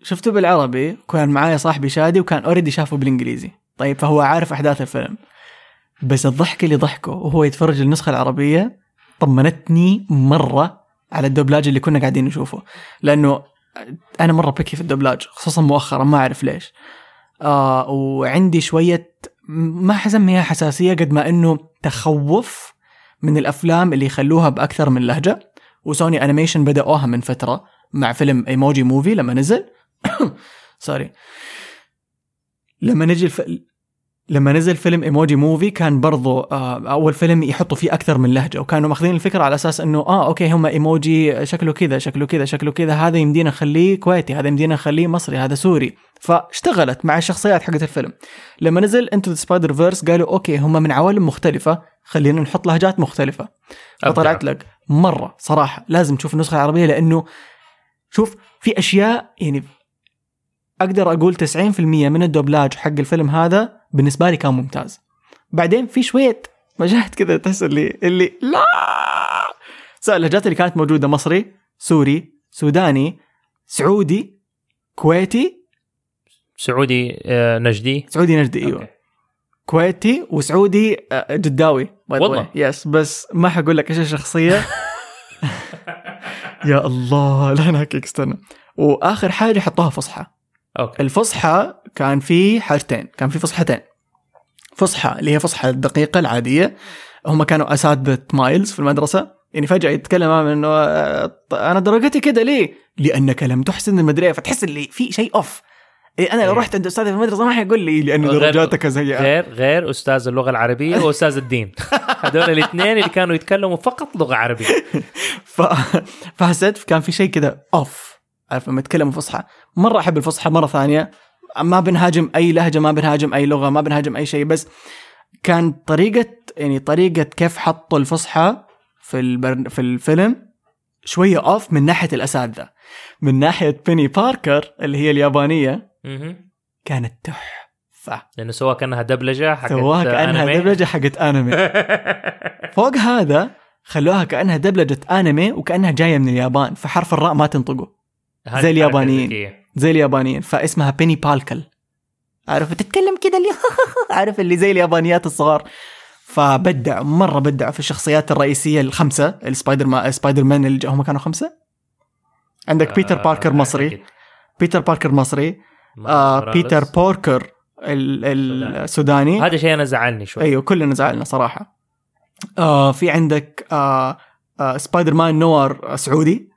شفته بالعربي كان معايا صاحبي شادي وكان already شافه بالإنجليزي. طيب فهو عارف أحداث الفيلم. بس الضحك اللي ضحكه وهو يتفرج النسخة العربية طمنتني مرة. على الدوبلاج اللي كنا قاعدين نشوفه. لأنه أنا مرة بكي في الدبلاج خصوصا مؤخرا ما أعرف ليش. آه وعندي شوية ما حسميها حساسية قد ما إنه تخوف من الأفلام اللي يخلوها بأكثر من لهجة. وسوني animation بدأوها من فترة مع فيلم Emoji Movie لما نزل. sorry لما نجي الف... لما نزل فيلم Emoji Movie كان برضو آه أول فيلم يحطوا فيه أكثر من لهجة وكانوا ماخذين الفكرة على أساس إنه آه okay هم ايموجي شكله كذا شكله كذا شكله كذا هذا يمدينا نخليه كويتي هذا يمدينا نخليه مصري هذا سوري. فاشتغلت مع الشخصيات حقت الفيلم. لما نزل Into the Spider-Verse قالوا okay هم من عوالم مختلفة خلينا نحط لهجات مختلفة. فطلعت لك. مرة صراحة لازم تشوف النسخة العربية لأنه شوف في أشياء يعني أقدر أقول 90% من الدوبلاج حق الفيلم هذا بالنسبة لي كان ممتاز. بعدين في شوية مشاهد كذا تحس اللي اللي لا! سواء اللهجات اللي كانت موجودة مصري سوري سوداني سعودي كويتي. سعودي آه، نجدي. سعودي نجدي أيوه. okay. كويتي وسعودي آه، جداوي والله. yes بس ما حقول لك إيش الشخصية. يا الله لا نحرقك استنى. وآخر حاجة حطوها فصحى. okay. الفصحى كان في حاجتين كان في فصحتين. فصحى اللي هي فصحى الدقيقة العادية هم كانوا أساتذة مايلز في المدرسة. يعني فجأة يتكلم عن إنه آه، أنا درجتي كده ليه؟ لأنك لم تحسن المذاكرة فتحس اللي في شيء off إيه أنا لو إيه. رحت عند أستاذي في المدرسة ما حيقول لي لأنه درجاتك سيئة. غير غير أستاذ اللغة العربية وأستاذ الدين. هذول الاثنين اللي كانوا يتكلموا فقط لغة عربية. ف... فحسيت كان في شيء كذا off عارف لما يتكلموا فصحى. مرة أحب الفصحى مرة ثانية ما بنهاجم أي لهجة ما بنهاجم أي لغة ما بنهاجم أي شيء بس كان طريقة يعني طريقة كيف حطوا الفصحى في البر... في الفيلم شوية off من ناحية الأساتذة من ناحية بيني باركر اللي هي اليابانية. كانت تحفة لأنه سواء كانها دبلجة حقت سواها كانها أنمي. دبلجة حقت أنمي فوق هذا خلوها كأنها دبلجة أنمي وكأنها جاية من اليابان فحرف الراء ما تنطقه زي اليابانيين. زي اليابانيين فاسمها بيني باركر عارف تتكلم كذا اللي عارف اللي زي اليابانيات الصغار. فبدع مرة بدع في الشخصيات الرئيسية الخمسة السبايدر ما سبايدر مان اللي هم كانوا خمسة؟ عندك بيتر آه، باركر مصري. بيتر باركر مصري. آه. بيتر باركر ال- ال- السوداني. هذا شيء أنا زعلني شوي. أيوه كلنا زعلنا صراحة. آه في عندك آه آه سبايدر مان نوار سعودي.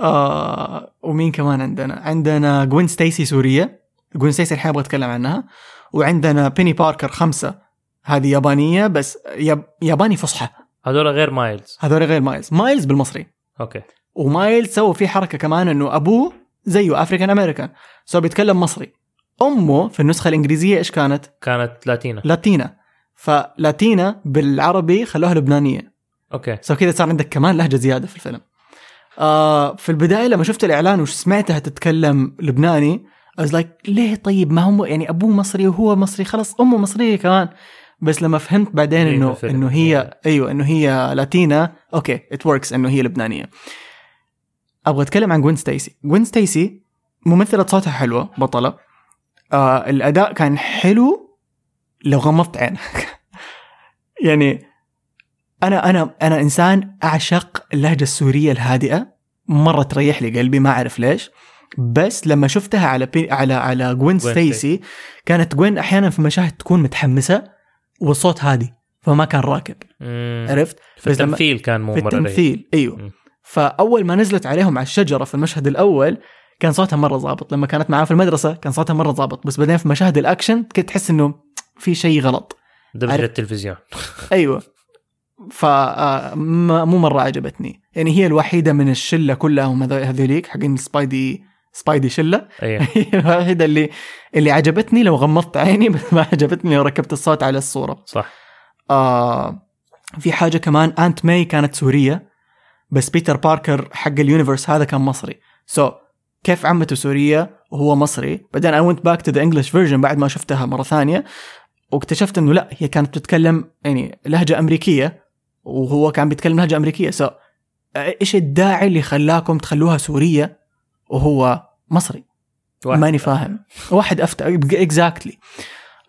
آه ومين كمان عندنا؟ عندنا جوين ستيسي سورية. جوين ستيسي الحين أبغى أتكلم عنها. وعندنا بيني باركر خمسة. هذه يابانية بس ياب ياباني فصحى. هذول غير مايلز. هذول غير مايلز. مايلز بالمصري. okay. ومايلز سووا فيه حركة كمان إنه أبوه زيه African American so بيتكلم مصري. أمه في النسخة الإنجليزية إيش كانت؟ كانت Latina Latina ف Latina بالعربي خلوها لبنانية. okay. so كذا صار عندك كمان لهجة زيادة في الفيلم. آه في البداية لما شفت الإعلان وسمعتها تتكلم لبناني I was like ليه طيب؟ ما هم يعني أبوه مصري وهو مصري خلاص أمه مصرية كمان. بس لما فهمت بعدين إيه، إنه. إنه هي أيوه إنه هي Latina okay it works إنه هي لبنانية. أبغى أتكلم عن جوين ستيسي جوين ستيسي ممثلة صوتها حلوة بطلة. آه الأداء كان حلو لو غمضت عينك. يعني أنا أنا أنا إنسان أعشق اللهجة السورية الهادئة. مرة تريح لي قلبي ما أعرف ليش. بس لما شفتها على بي على على جوين ستيسي كانت جوين أحيانا في مشاهد تكون متحمسة والصوت هادي فما كان راكب. مم. عرفت؟ في التمثيل كان مو في. التمثيل أيوه. مم. فأول ما نزلت عليهم على الشجرة في المشهد الأول كان صوتها مرة ظابط. لما كانت معاه في المدرسة كان صوتها مرة ظابط. بس بعدين في مشاهد الأكشن كنت تحس إنه في شيء غلط. دبلجه التلفزيون. أيوه. ف آه، مرة عجبتني. يعني هي الوحيدة من الشلة كلها هم هذو- هذوليك حقين سبايدي سبايدي شلة. هي الوحيدة اللي اللي عجبتني لو غمضت عيني بس ما عجبتني لو ركبت الصوت على الصورة. صح. آه في حاجة كمان Aunt May كانت سورية بس بيتر باركر حق ال universe هذا كان مصري. so so, كيف عمته سورية وهو مصري؟ بعدين I went back to the English version بعد ما شفتها مرة ثانية واكتشفت إنه لا هي كانت بتتكلم يعني لهجة أمريكية وهو كان بيتكلم لهجة أمريكية. so إيش الداعي اللي خلاكم تخلوها سورية وهو مصري؟ واحد. ماني فاهم. واحد افتى exactly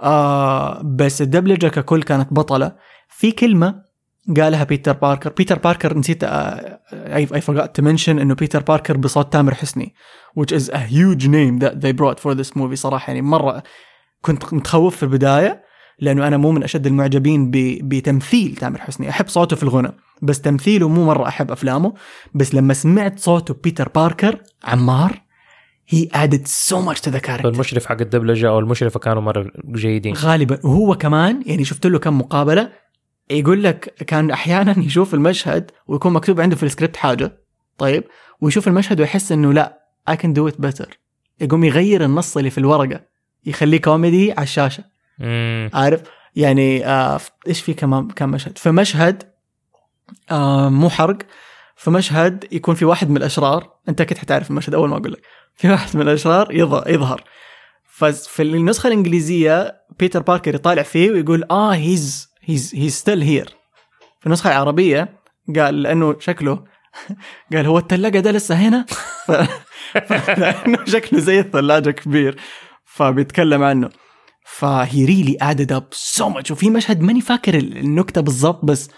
آه بس الدبلجة ككل كانت بطلة. في كلمة قالها بيتر باركر. بيتر باركر نسيت I I forgot to mention إنه بيتر باركر بصوت تامر حسني which is a huge name that they brought for this movie صراحة. يعني مرة كنت متخوف في البداية لأنه أنا مو من أشد المعجبين بتمثيل تامر حسني. أحب صوته في الغنى بس تمثيله مو مرة أحب أفلامه. بس لما سمعت صوته بيتر باركر عمار he added so much to the character. المشرف حق الدبلجة أو المشرفة كانوا مرة جيدين. غالبا. وهو كمان يعني شفت له كم مقابلة يقول لك كان أحيانا يشوف المشهد ويكون مكتوب عنده في السكريبت حاجة. طيب ويشوف المشهد ويحس إنه لا I can do it better. يقوم يغير النص اللي في الورقة يخليه كوميدي على الشاشة. عارف؟ يعني آه إيش في كمان كم مشهد؟ في مشهد آه مو حرق. في مشهد يكون في واحد من الأشرار أنت أكيد حتعرف المشهد أول ما أقول لك. في واحد من الأشرار يظهر. ففي النسخة الإنجليزية بيتر باركر يطالع فيه ويقول آه he's he's he's still here في النسخة العربية قال لأنه شكله قال هو الثلاجه ده لسه هنا. ف... لأنه شكله زي الثلاجة كبير. فبيتكلم عنه. ف he really added up so much وفي مشهد ماني فاكر النكتة بالضبط بس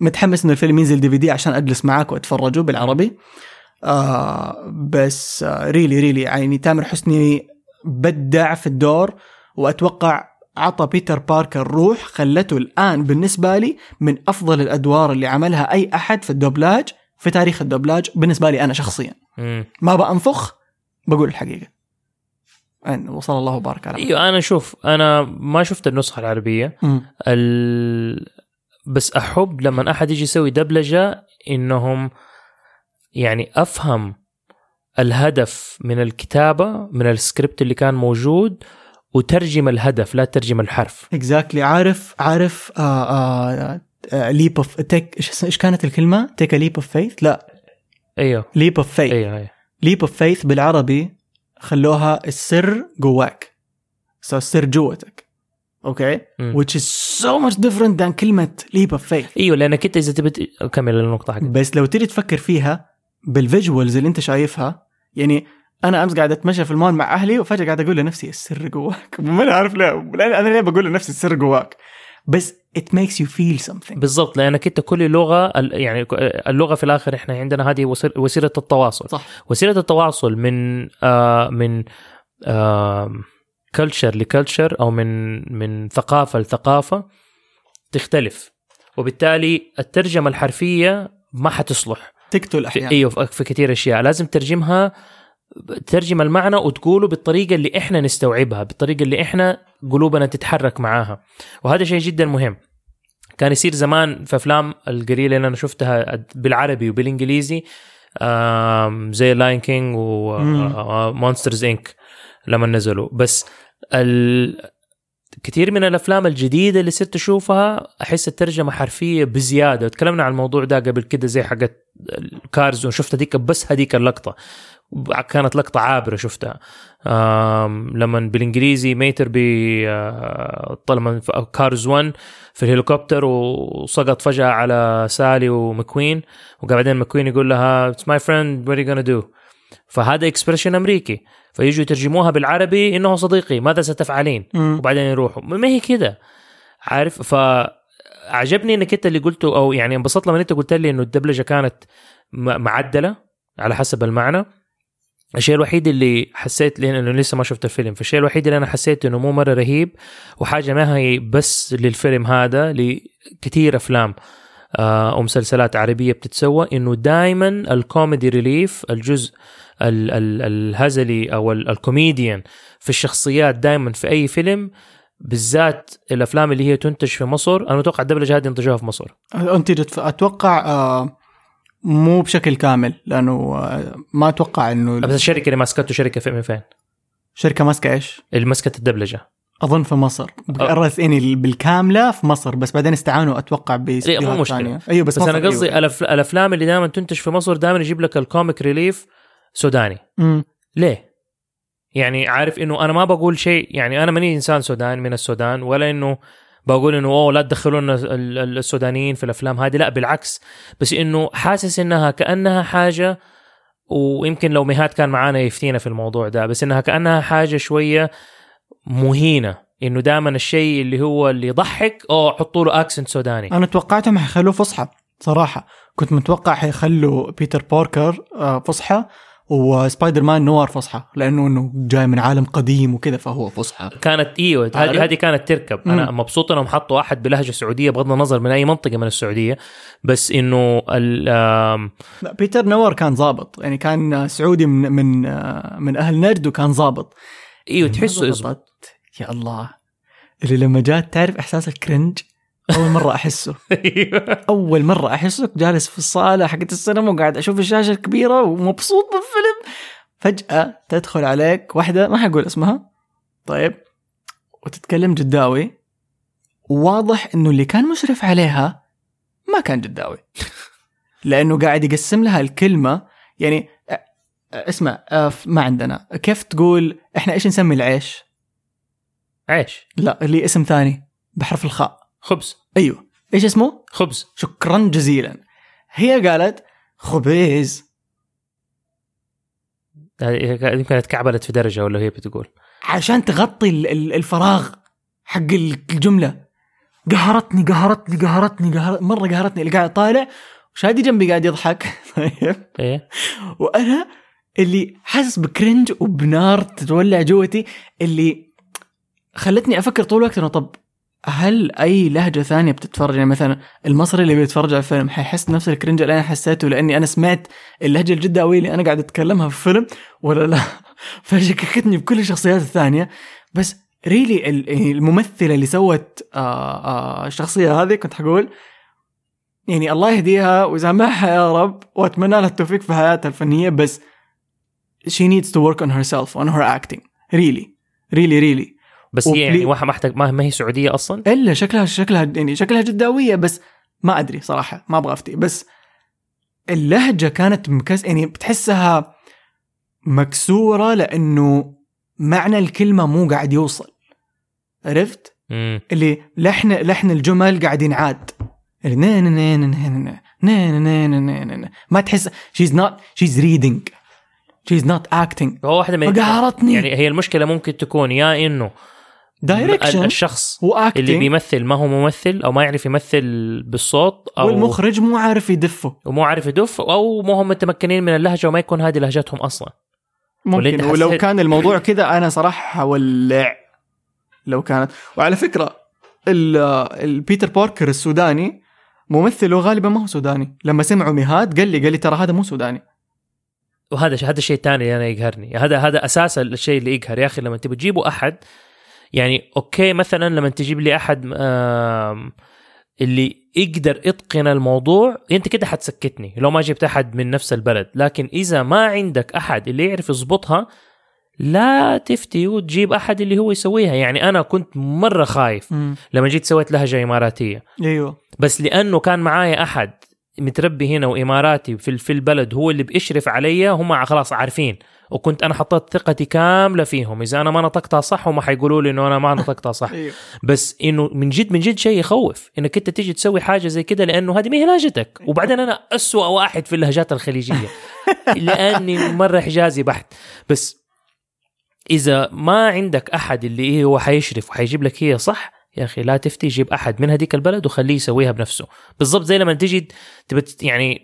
متحمس إنه الفيلم ينزل DVD عشان أجلس معاك واتفرجه بالعربي. آه بس really really يعني تامر حسني بدع في الدور وأتوقع عطى بيتر باركر روح خلته الآن بالنسبة لي من أفضل الأدوار اللي عملها أي أحد في الدوبلاج في تاريخ الدوبلاج بالنسبة لي أنا شخصيا. ما بأنفخ بقول الحقيقة. أن وصلى الله وبارك على أيوه أنا شوف أنا ما شفت النسخة العربية. ال... بس أحب لما أحد يجي يسوي دبلجة إنهم يعني أفهم الهدف من الكتابة من السكريبت اللي كان موجود وترجم الهدف لا ترجم الحرف. exactly عارف عارف آه leap of take إيش إيش كانت الكلمة؟ take leap of faith؟ لا. أيوه. leap of faith أيوه أيوه. leap of faith بالعربي خلوها السر جواك. so السر جواك. okay مم. which is so much different than كلمة leap of faith. إيوه لانك انت إذا تبي كمل النقطة حقك بس لو تيجي تفكر فيها بال visuals اللي أنت شايفها يعني أنا أمس قاعد أتمشى في المول مع أهلي وفجأة قاعد أقول لنفسي السر جواك. ما أنا عارف ليه أنا ليه بقول لنفسي السر جواك. بس it makes you feel something. بالضبط لأنك أنت كل لغة يعني اللغة في الآخر إحنا عندنا هذه وسيل- وسيلة التواصل. صح. وسيلة التواصل من آه من آه كلتشر لكلتشر أو من من ثقافة لثقافة تختلف. وبالتالي الترجمة الحرفية ما حتصلح. تقتل في أحيانا. أيوه في كثير أشياء. لازم ترجمها ترجم المعنى وتقوله بالطريقة اللي إحنا نستوعبها بالطريقة اللي إحنا قلوبنا تتحرك معاها. وهذا شيء جدا مهم. كان يصير زمان في أفلام القليله اللي أنا شفتها بالعربي وبالإنجليزي زي Lion King. و Monsters, Inc. لما نزلوا. بس ال... كثير من الأفلام الجديدة اللي صرت أشوفها أحس الترجمة حرفية بزيادة. تكلمنا عن الموضوع ده قبل كده زي حقت ال Cars وشفت هذيك بس هذيك اللقطة. كانت لقطة عابرة شفتها. لما بالإنجليزي Mater ب آه، لما في Cars 1 في الهليكوبتر وسقط فجأة على سالي ومكوين. وبعدين مكوين يقول لها it's my friend what you gonna do فهذا expression أمريكي. فيجوا يترجموها بالعربي إنه صديقي ماذا ستفعلين؟ مم. وبعدين يروحوا. ما هي كده. عارف؟ فعجبني إنك أنت اللي قلته أو يعني انبسطت لما أنت قلت لي إنه الدبلجة كانت م- معدلة على حسب المعنى. الشيء الوحيد اللي حسيت لأنه لسه ما شفت الفيلم. فالشيء الوحيد اللي أنا حسيت إنه مو مرة رهيب وحاجة ما هي بس للفيلم هذا لكثير أفلام آه، ومسلسلات عربية بتتسوى إنه دائما ال comedy relief الجزء ال- ال- الهزلي أو ال- الكوميديان في الشخصيات دائما في أي فيلم بالذات الأفلام اللي هي تنتج في مصر أنا أتوقع الدبلجه هذه انتجوها في مصر انتجت أتوقع آه، مو بشكل كامل لأنه آه، ما أتوقع إنه بس الشركة اللي ماسكته شركة في من فين؟ الشركة ماسكة إيش؟ اللي مسكت الدبلجة أظن في مصر الرأس يعني بالكاملة في مصر بس بعدين استعانوا أتوقع باستديوهات مشكلة. ثانية أيوه بس, بس, أنا قصدي أيوة. الأف... الأفلام اللي دائما تنتج في مصر دائما يجيب لك ال comic relief سوداني. مم. ليه؟ يعني عارف إنه أنا ما بقول شيء يعني أنا ماني إنسان سوداني من السودان ولا إنه بقول إنه أوه لا تدخلون ال- ال- السودانيين في الأفلام هذه لا بالعكس. بس إنه حاسس إنها كأنها حاجة ويمكن لو مهاد كان معانا يفتينا في الموضوع ده بس إنها كأنها حاجة شوية مهينة. إنه دائما الشيء اللي هو اللي يضحك أوه حطوا له accent سوداني. أنا توقعتهم حيخلوه فصحى صراحة. كنت متوقع حيخلوا بيتر باركر آه، فصحى. وسبايدر مان نوار فصحى لأنه إنه جاي من عالم قديم وكذا فهو فصحى كانت أيوه؟ هذه هذه كانت تركب أنا مم. مبسوط إنهم حطوا أحد بلهجة سعودية بغض النظر من أي منطقة من السعودية بس إنه لا بيتر نوار كان ظابط يعني كان سعودي من من آه، من أهل نرد وكان ظابط أيوه تحسه. يا الله اللي لما جات تعرف احساس ال cringe أول مرة أحسه. أول مرة احسه جالس في الصالة حقت السينما وقاعد أشوف الشاشة الكبيرة ومبسوط بالفيلم. فجأة تدخل عليك واحدة ما حقول اسمها. طيب. وتتكلم جداوي. وواضح إنه اللي كان مشرف عليها ما كان جداوي. لأنه قاعد يقسم لها الكلمة. يعني اسمع أ- ما عندنا. كيف تقول إحنا إيش نسمي العيش؟ عيش. لا اللي اسم ثاني بحرف الخاء. خبز. أيوه. إيش اسمه؟ خبز. شكرا جزيلا. هي قالت خبيز. هذه يمكن اتكعبلت في درجة ولا هي بتقول. عشان تغطي ال- ال- الفراغ حق الجملة. قهرتني قهرتني قهرتني قهر... مرة قهرتني. اللي قاعد طالع وشادي جنبي قاعد يضحك؟ طيب. إيه. وأنا اللي حاسس بكرنج وبنار تتولع جوتي اللي خلتني أفكر طول الوقت إنه طب هل أي لهجة ثانية بتتفرج؟ يعني مثلا المصري اللي بيتفرج على الفيلم حيحس نفس الكرنج اللي أنا حسيته لأني أنا سمعت اللهجة الجداويه اللي أنا قاعد أتكلمها في الفيلم ولا لا؟ فشككتني بكل الشخصيات الثانية. بس ريلي الممثلة اللي سوت آه، آه، الشخصية هذه كنت حقول يعني الله يهديها ويسامحها يا رب وأتمنى لها التوفيق في حياتها الفنية بس she needs to work on herself on her acting. Really. Really really. بس هي يعني واحد ما, ما هي سعوديه أصلا الا شكلها شكلها يعني شكلها جداويه بس ما ادري صراحة ما أبغى افتي بس اللهجه كانت mix يعني بتحسها مكسوره لأنه معنى الكلمة مو قاعد يوصل عرفت؟ اللي لحن لحن الجمل قاعد ينعاد ما تحس she's not she's reading she's not acting هو واحدة من يعني هي المشكلة ممكن تكون يا انه direction الشخص هو اللي بيمثل ما هو ممثل أو ما يعرف يمثل بالصوت أو والمخرج مو عارف يدفه. ومو عارف يدف أو مو هم متمكنين من اللهجة وما يكون هذه لهجتهم أصلا. ممكن. ولو كان الموضوع كذا أنا صراحة حولع لو كانت وعلى فكرة ال- ال Peter Parker السوداني ممثله غالبا ما هو سوداني. لما سمعوا ميهاد قال لي قال لي ترى هذا مو سوداني. وهذا هذا الشيء الثاني اللي أنا يقهرني. هذا هذا أساس الشيء اللي يقهر. يا أخي لما تبي تجيبوا أحد يعني okay مثلا لما تجيب لي أحد اللي يقدر يتقن الموضوع أنت كده حتسكتني لو ما جبت أحد من نفس البلد. لكن إذا ما عندك أحد اللي يعرف يظبطها لا تفتي وتجيب أحد اللي هو يسويها. يعني أنا كنت مرة خايف مم. لما جيت سويت لهجه إماراتية. أيوه. بس لأنه كان معايا أحد متربي هنا وإماراتي في في البلد هو اللي بيشرف علي هم خلاص عارفين. وكنت أنا حطيت ثقتي كاملة فيهم. إذا أنا ما نطقتها صح هم حيقولوا لي إنه أنا ما نطقتها صح. أيوه. بس إنه من جد من جد شيء يخوف. إنك أنت تيجي تسوي حاجة زي كده لأنه هذه ما هي لهجتك. وبعدين أنا أسوأ واحد في اللهجات الخليجية. لأني مرة حجازي بحت. بس إذا ما عندك أحد اللي إيه هو حيشرف وحيجيب لك هي صح يا أخي لا تفتي جيب أحد من هذيك البلد وخليه يسويها بنفسه. بالضبط زي لما تبت يعني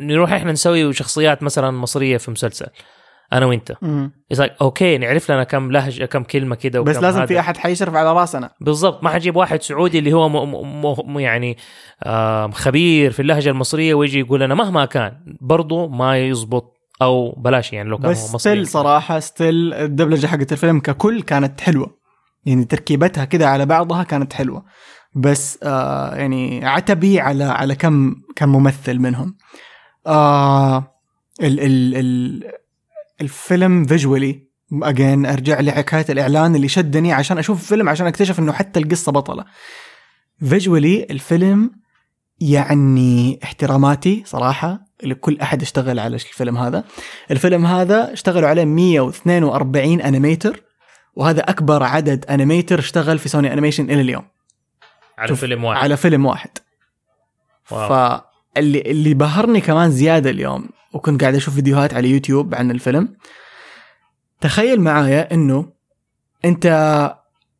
نروح إحنا نسوي شخصيات مثلا مصرية في مسلسل. أنا وأنت. It's like okay نعرف لنا كم لهجة كم كلمة كده بس لازم هذا. في أحد حيشرف على راسنا. بالضبط. ما حجيب واحد سعودي اللي هو م م م يعني آه خبير في اللهجة المصرية ويجي يقول أنا مهما كان برضو ما يزبط أو بلاش يعني لو كان بس هو مصري. still صراحة still الدبلجة حقت الفيلم ككل كانت حلوة. يعني تركيبتها كده على بعضها كانت حلوة. بس آه يعني عتبي على على كم كم ممثل منهم. آه ال ال ال الفيلم visually again أرجع لحكاية الإعلان اللي شدني عشان أشوف الفيلم عشان أكتشف إنه حتى القصة بطلة. visually الفيلم يعني احتراماتي صراحة لكل أحد اشتغل على الفيلم هذا. الفيلم هذا اشتغلوا عليه 142 animator وهذا أكبر عدد animator اشتغل في Sony Animation إلى اليوم. على فيلم واحد. على فيلم واحد. wow. فاللي اللي بهرني كمان زيادة اليوم وكنت قاعد أشوف فيديوهات على يوتيوب عن الفيلم. تخيل معايا إنه أنت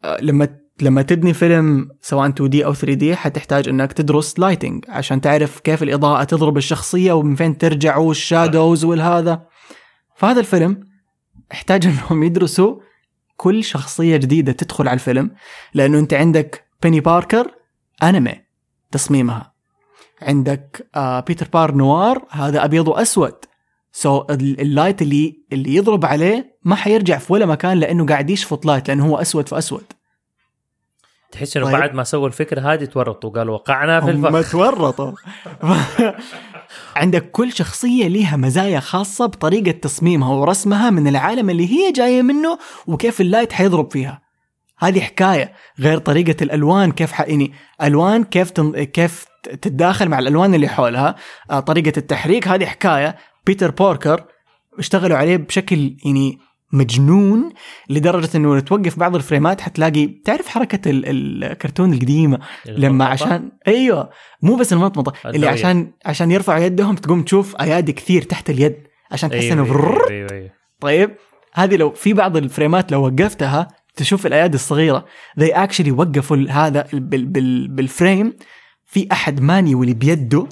آه، لما لما تبني فيلم سواء 2D أو 3D حتحتاج إنك تدرس lighting عشان تعرف كيف الإضاءة تضرب الشخصية ومن فين ترجع وال shadows والهذا. فهذا الفيلم احتاج إنهم يدرسوا كل شخصية جديدة تدخل على الفيلم لأنه أنت عندك Peni Parker anime تصميمها. عندك آه Peter Parker Noir هذا أبيض وأسود. so so, ال light اللي اللي يضرب عليه ما حيرجع في ولا مكان لأنه قاعد يشفط light لأنه هو أسود في أسود. تحس إنه طيب. بعد ما سووا الفكرة هذه تورطوا قالوا وقعنا في الفخ. تورطوا. عندك كل شخصية لها مزايا خاصة بطريقة تصميمها ورسمها من العالم اللي هي جاية منه وكيف ال light حيضرب فيها. هذه حكاية. غير طريقة الألوان كيف ح... يعني ألوان كيف تن... كيف تتداخل مع الألوان اللي حولها آه، طريقة التحريك هذه حكاية Peter Porker اشتغلوا عليه بشكل يعني مجنون لدرجة إنه توقف بعض الفريمات حتلاقي تعرف حركة ال- الكرتون القديمة لما؟ عشان أيوه مو بس المطمطه اللي. عشان عشان يرفعوا يدهم تقوم تشوف أيادي كثير تحت اليد عشان تحس أيوة إنه أيوة بررر. أيوة أيوة. طيب هذه لو في بعض الفريمات لو وقفتها تشوف الأيادي الصغيرة they actually وقفوا هذا بال بال بالفريم في أحد مانيولي بيده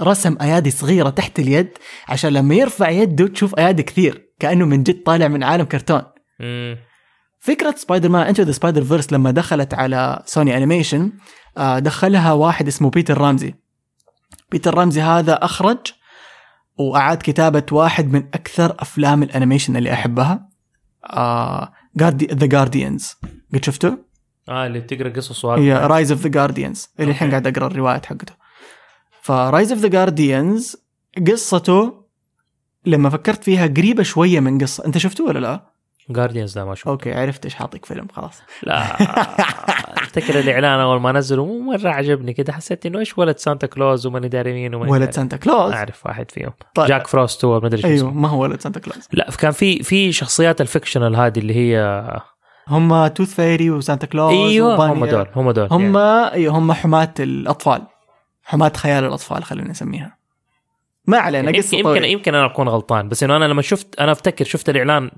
رسم أيادي صغيرة تحت اليد عشان لما يرفع يده تشوف أيادي كثير كأنه من جد طالع من عالم كرتون مم. فكرة Spider-Man Into the Spider-Verse لما دخلت على Sony Animation آه، دخلها واحد اسمه Peter Ramsey Peter Ramsey هذا أخرج وأعاد كتابة واحد من أكثر أفلام ال animation اللي أحبها The Guardians قد شفته؟ آه اللي بتقرأ قصص هي وهذا Rise of the Guardians اللي الحين. قاعد أقرأ الروايات حقته. ف Rise of the Guardians قصته لما فكرت فيها قريبة شوية من قصة. أنت شفته ولا لا؟ Guardians ده ما شفته. okay عرفت إيش حاطيك فيلم خلاص. لا. أفتكر الإعلان أول ما نزله مو مرة عجبني كده. حسيت إنه إيش ولد Santa Claus وماني داري مين وماني ولد. Santa Claus؟ أعرف واحد فيهم. طيب. Jack Frost هو ما أدري إيش أيوه اسمه. ما هو ولد Santa Claus. لا كان في في شخصيات ال fictional هذه اللي هي هم Tooth Fairy و Santa Claus أيوه. و Bunny هم دول هم دول هم يعني. أيوه هم حماة الأطفال حماة خيال الأطفال خلينا نسميها. ما علينا يعني قصة يمكن يمكن, طويلة. يمكن أنا أكون غلطان بس إنه أنا لما شفت أنا أفتكر شفت الإعلان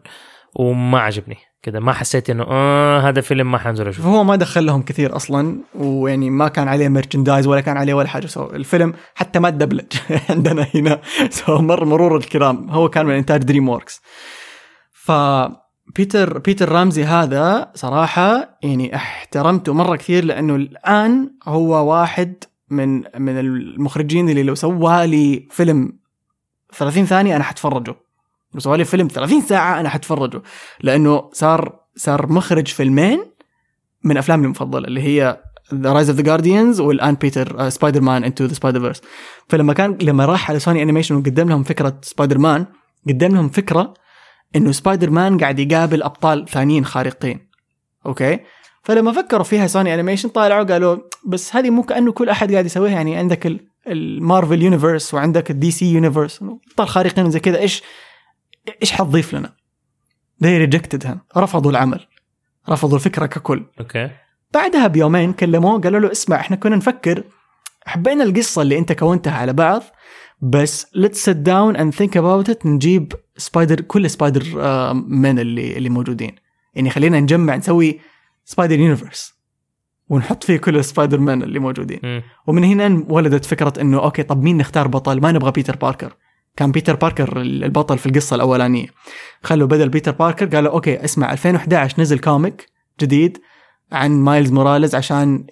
وما عجبني. كده ما حسيت إنه آه هذا فيلم ما حنزل أشوفه. فهو ما دخل لهم كثير أصلا ويعني ما كان عليه merchandise ولا كان عليه ولا حاجة. so الفيلم حتى ما تدبلج عندنا هنا. so مر مرور الكرام. هو كان من إنتاج DreamWorks ف Peter Peter Ramsey هذا صراحة يعني احترمته مرة كثير لأنه الآن هو واحد من من المخرجين اللي لو سوى لي فيلم 30 ثانية أنا حتفرجه. لو سوى لي فيلم 30 ساعة أنا حتفرجه. لأنه صار صار مخرج فيلمين من افلامي المفضلة اللي هي The Rise of the Guardians والآن Peter Spider-Man Into the Spider-Verse فلما كان لما راح على Sony Animation وقدم لهم فكرة سبايدر مان قدم لهم فكرة إنه سبايدر مان قاعد يقابل أبطال ثانيين خارقين. Okay؟ فلما فكروا فيها Sony Animation طالعوا قالوا بس هذه مو كأنه كل أحد قاعد يسويها يعني عندك ال- ال Marvel Universe وعندك ال DC Universe أبطال خارقين زي كذا إيش إيش حتضيف لنا؟ they rejected him. رفضوا العمل. رفضوا الفكرة ككل. Okay. بعدها بيومين كلموه قالوا له اسمع إحنا كنا نفكر حبينا القصة اللي أنت كونتها على بعض بس let's sit down and think about it. نجيب Spider كل Spider آه، Man اللي اللي موجودين. يعني خلينا نجمع نسوي Spider Universe ونحط فيه كل سبايدر مان اللي موجودين. ومن هنا ولدت فكرة إنه okay طب مين نختار بطل؟ ما نبغى بيتر باركر. كان بيتر باركر البطل في القصة الأولانية. خلوا بدل بيتر باركر قالوا okay اسمع 2011 نزل comic جديد. عن مايلز موراليز عشان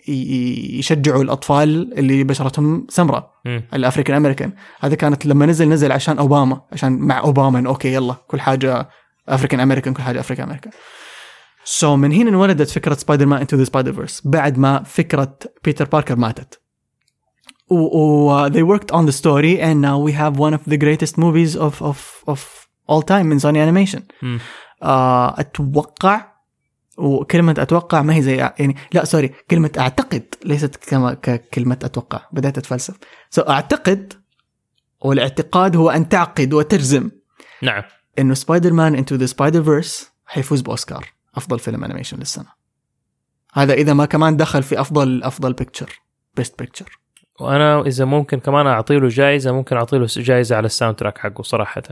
يشجعوا الأطفال اللي بشرتهم سمراء. ال African American. هذا كانت لما نزل نزل عشان أوباما عشان مع أوباما okay يلا كل حاجة African American كل حاجة African American. so من هنا انولدت فكرة Spider-Man Into the Spider-Verse بعد ما فكرة بيتر باركر ماتت. و, و uh, they worked on the story and now we have one of the greatest movies of of of all time من Sony Animation. مم. آه أتوقع وكلمة أتوقع ما هي زي يعني لا sorry كلمة أعتقد ليست كما ككلمة أتوقع بدأت أتفلسف. so أعتقد والاعتقاد هو أن تعقد وتجزم نعم. إنه Spider-Man Into the Spider-Verse حيفوز بأوسكار أفضل فيلم animation للسنة. هذا إذا ما كمان دخل في أفضل أفضل picture best picture وأنا إذا ممكن كمان اعطي له جائزه ممكن اعطي له جائزه على ال soundtrack حقه صراحة.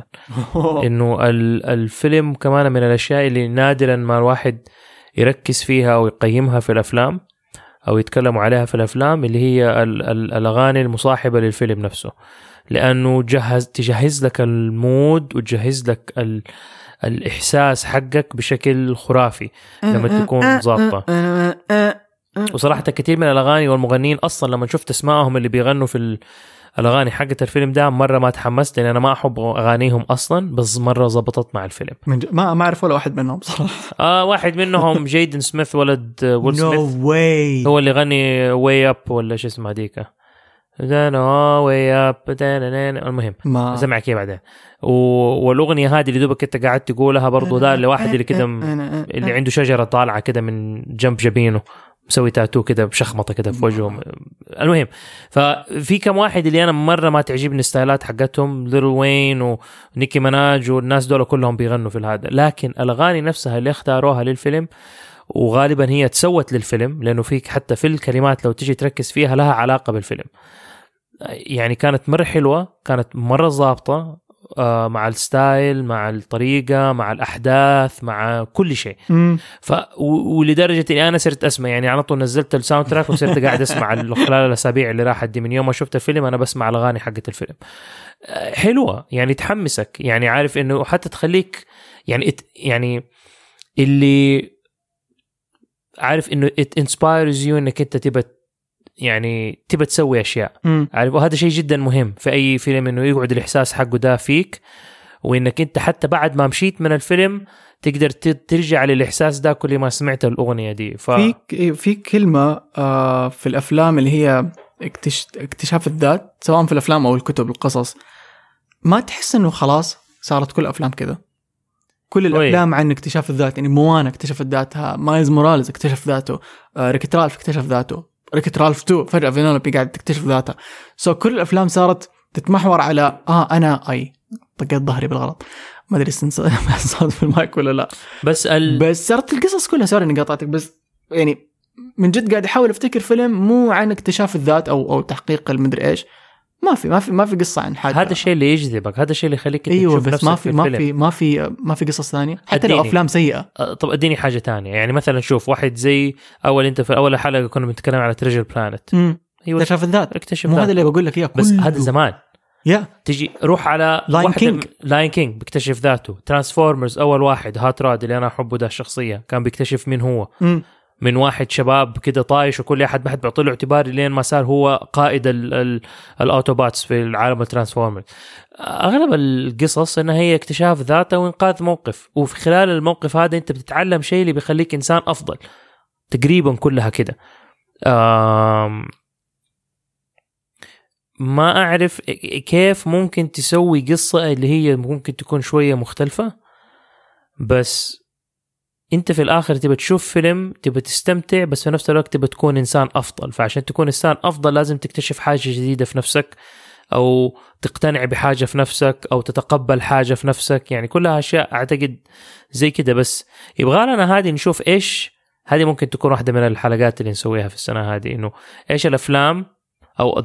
إنه ال- الفيلم كمان من الأشياء اللي نادرا ما الواحد يركز فيها أو يقيمها في الأفلام أو يتكلموا عليها في الأفلام اللي هي ال- ال- الأغاني المصاحبة للفيلم نفسه. لأنه جهز تجهز لك ال mood وتجهز لك ال الإحساس حقك بشكل خرافي لما تكون ظابطة. وصراحة كثير من الأغاني والمغنيين أصلا لما شفت اسمائهم اللي بيغنوا في ال- الأغاني حقت الفيلم ده مرة ما تحمست لأن أنا ما أحب أغانيهم أصلا بس مرة زبطت مع الفيلم. من ج... ما ما أعرف ولا واحد منهم صراحة. آه واحد منهم جيدن سميث ولد ويل سميث. no way هو اللي يغني Way Up ولا شو اسمها هذيك؟ Way Up المهم ما. سمع كيف بعدين. و... والأغنية هذه اللي دوبك انت قاعد تقولها برضو ده لواحد اللي كده م- اللي عنده شجرة طالعة كده من جنب جبينه. مسوي تاتو كده بشخمطة كده في وجهه. المهم ففي كم واحد اللي أنا مرة ما تعجبني الستايلات حقتهم ليل وين ونيكي مناج والناس دول كلهم بيغنوا في هذا لكن الأغاني نفسها اللي اختاروها للفيلم وغالبا هي تسوت للفيلم لأنه فيك حتى في الكلمات لو تجي تركز فيها لها علاقة بالفيلم. يعني كانت مرة حلوة كانت مرة ظابطة مع ال style مع الطريقة مع الأحداث مع كل شيء. ف ولدرجة إني أنا صرت أسمع يعني على طول نزلت ال soundtrack وصرت قاعد أسمع ال- خلال الأسابيع اللي راحت دي من يوم ما شفت الفيلم أنا بسمع الأغاني حقت الفيلم آه، حلوة يعني تحمسك يعني عارف إنه حتى تخليك يعني ات يعني اللي عارف إنه it inspires you إنك أنت تبى يعني تبى تسوي أشياء. عارف وهذا شيء جدا مهم في أي فيلم إنه يقعد الإحساس حقه ده فيك وإنك أنت حتى بعد ما مشيت من الفيلم تقدر ترجع للإحساس ده كل ما سمعت الأغنية دي. ف في في كلمة آه، في الأفلام اللي هي اكتش... اكتشاف الذات سواء في الأفلام أو الكتب القصص ما تحس إنه خلاص صارت كل الأفلام كذا؟ كل الأفلام عن اكتشاف الذات يعني موانا اكتشفت ذاتها مايلز موراليز اكتشف ذاته آه، Wreck-It Ralph اكتشف ذاته. Wreck-It Ralph 2 فجأة فينولوبي قاعد تكتشف ذاتها so كل الأفلام صارت تتمحور على آه أنا أي. طقيت ظهري بالغلط. ما أدري صوت في المايك ولا لا. بس ال... بس صارت القصص كلها sorry إني قاطعتك بس يعني من جد قاعد أحاول أفتكر فيلم مو عن اكتشاف الذات أو أو تحقيق المدري إيش. ما في ما في ما في قصة عن حاجة هذا الشيء اللي يجذبك هذا الشيء اللي يخليك أيوه تشوف بس نفسك ما في ما الفيلم. في ما في ما في قصص ثانية حتى لو. أفلام سيئة أه، طب أديني حاجة تانية يعني مثلا شوف واحد زي أول انت في أول حلقة كنا بنتكلم على Treasure Planet أيوه اكتشاف الذات اكتشف مو. هذا اللي بقول لك إياه بس. هذا زمان يا تجي روح على Lion King. Lion King بيكتشف ذاته Transformers أول واحد Hot Rod اللي أنا أحبه ده الشخصيه كان بيكتشف مين هو. من واحد شباب كده طايش وكل أحد ما حد بيعطي له اعتبار لين ما صار هو قائد ال- ال- ال Autobots في العالم ال Transformer. أغلب القصص إنها هي اكتشاف ذاته وإنقاذ موقف وفي خلال الموقف هذا أنت بتتعلم شيء اللي بيخليك إنسان أفضل تقريبا كلها كده. ما أعرف كيف ممكن تسوي قصة اللي هي ممكن تكون شوية مختلفة بس انت في الآخر تبى تشوف فيلم تبى تستمتع بس في نفس الوقت تبى تكون انسان افضل. فعشان تكون انسان افضل لازم تكتشف حاجة جديدة في نفسك أو تقتنع بحاجة في نفسك أو تتقبل حاجة في نفسك. يعني كلها أشياء أعتقد زي كده. بس يبغى لنا هذه نشوف إيش هذه ممكن تكون واحدة من الحلقات اللي نسويها في السنة هذه. إنه إيش الأفلام أو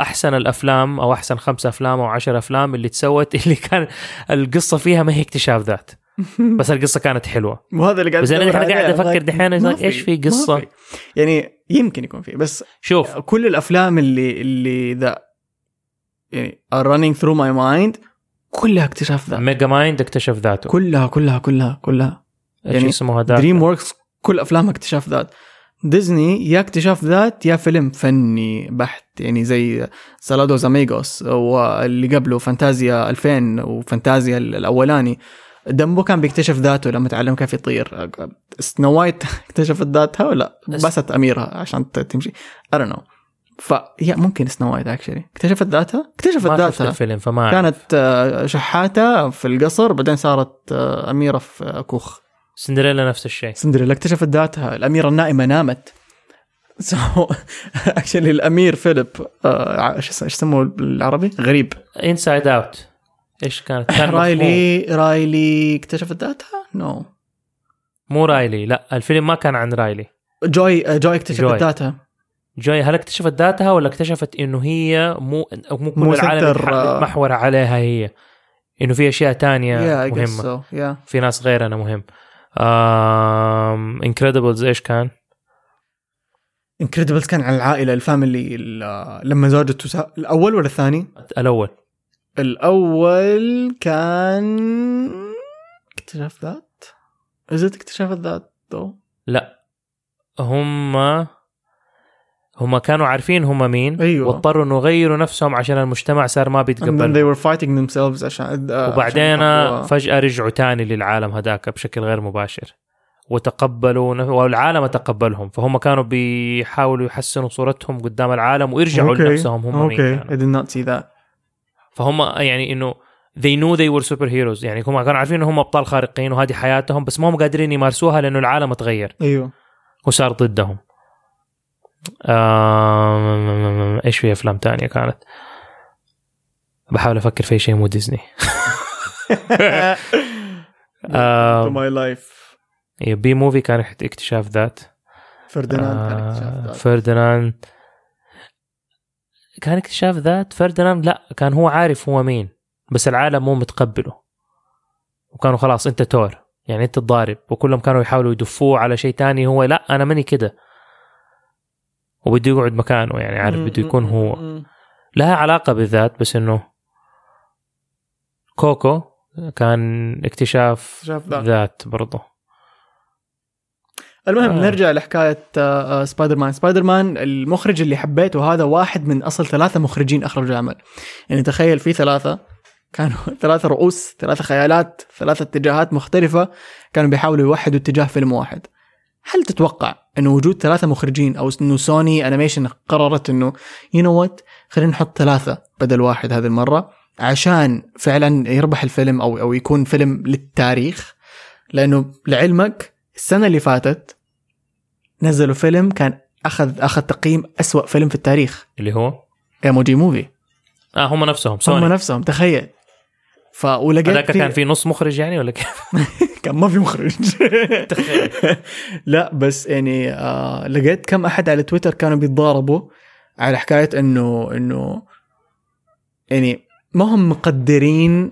أحسن الأفلام أو أحسن خمسة أفلام أو عشر أفلام اللي تسوت اللي كان القصة فيها ما هي اكتشاف ذات. بس القصة كانت حلوة. وهذا اللي قاعد بس أنا أدور الحين قاعد. أفكر دحين إيش في قصه في. يعني يمكن يكون في بس شوف. كل الأفلام اللي اللي ذا يعني running through my mind كلها اكتشاف ذات Megamind اكتشف ذاته. كلها كلها كلها كلها. إيش يعني اسمه هذاك؟ DreamWorks كل أفلامها اكتشاف ذات. ديزني يا اكتشاف ذات يا فيلم فني بحت. يعني زي Saludos Amigos واللي قبله فانتازيا 2000 وفانتازيا الأولاني. Dumbo كان بيكتشف ذاته لما تعلم كيف يطير. Snow White اكتشفت ذاتها ولا؟ بس- بست أميرها عشان تمشي. I don't know. فهي ممكن Snow White actually اكتشفت ذاتها؟ اكتشفت ما شفت ذاتها. الفيلم فما. كانت آه، شحاتة في القصر بعدين صارت آه، أميرة في آه، كوخ. سندريلا نفس الشيء. سندريلا اكتشفت ذاتها. الأميرة النائمة نامت. so actually الأمير فيليب إيش يسموه بالعربي؟ غريب. Inside Out إيش كانت كان مفهوم. رايلي رايلي اكتشفت ذاتها؟ no مو رايلي لا الفيلم ما كان عن رايلي جوي آه، جوي اكتشفت جوي. ذاتها جوي هل اكتشفت ذاتها ولا اكتشفت إنه هي مو مو كل مو العالم آه. يتمحور عليها هي إنه في أشياء تانية يا مهمة so يا في ناس غيرنا مهم Incredibles إيش كان؟ Incredibles كان عن العائلة ال family ال- لما زوجته تسا... الأول ولا الثاني؟ الأول الأول كان اكتشاف ذات؟ it's اكتشاف الذات though? لا. هم هم كانوا عارفين هم مين أيوة. واضطروا إنه يغيروا نفسهم عشان المجتمع صار ما بيتقبل they were fighting themselves عشان آه، وبعدين عشان فجأة رجعوا تاني للعالم هذاك بشكل غير مباشر. وتقبلوا والعالم تقبلهم. فهم كانوا بيحاولوا يحسنوا صورتهم قدام العالم ويرجعوا okay. لنفسهم هم مين okay I did not see that. فهم يعني إنه they knew they were super heroes يعني هم كانوا عارفين انهم أبطال خارقين وهذه حياتهم بس ما هم قادرين يمارسوها لأنه العالم تغير. أيوه. وصار ضدهم. آم... إيش في أفلام تانية كانت؟ بحاول أفكر في شيء مو ديزني. my life. Bee Movie كان اكتشاف ذات. فرديناند كان آه، اكتشاف ذات. فرديناند كان اكتشاف ذات فرديناند لا كان هو عارف هو مين بس العالم مو متقبله. وكانوا خلاص أنت تور يعني أنت الضارب وكلهم كانوا يحاولوا يدفوه على شيء تاني هو لا أنا ماني كده. وبده يقعد مكانه يعني عارف بده يكون هو. لها علاقة بالذات بس إنه كوكو كان اكتشاف ذات برضه. المهم آه. نرجع لحكاية آه، آه، سبايدر مان سبايدر مان المخرج اللي حبيته هذا واحد من أصل ثلاثة مخرجين أخرجوا العمل يعني تخيل في ثلاثة كانوا ثلاثة رؤوس ثلاثة خيالات ثلاثة اتجاهات مختلفة كانوا بيحاولوا يوحدوا اتجاه فيلم واحد. هل تتوقع انه وجود ثلاثة مخرجين أو إنه Sony Animation قررت إنه you know what خلينا نحط ثلاثة بدل واحد هذه المرة عشان فعلا يربح الفيلم أو أو يكون فيلم للتاريخ؟ لأنه لعلمك السنة اللي فاتت نزلوا فيلم كان اخذ أخذ تقييم أسوأ فيلم في التاريخ. اللي هو؟ ايموجي موفي آه هم نفسهم هم سوني نفسهم تخيل. ف ولقيت هذاك كان في نص مخرج يعني ولا كيف؟ كان ما في مخرج. لا بس يعني آه لقيت كم أحد على تويتر كانوا بيتضاربوا على حكاية انه إنه يعني ما هم مقدرين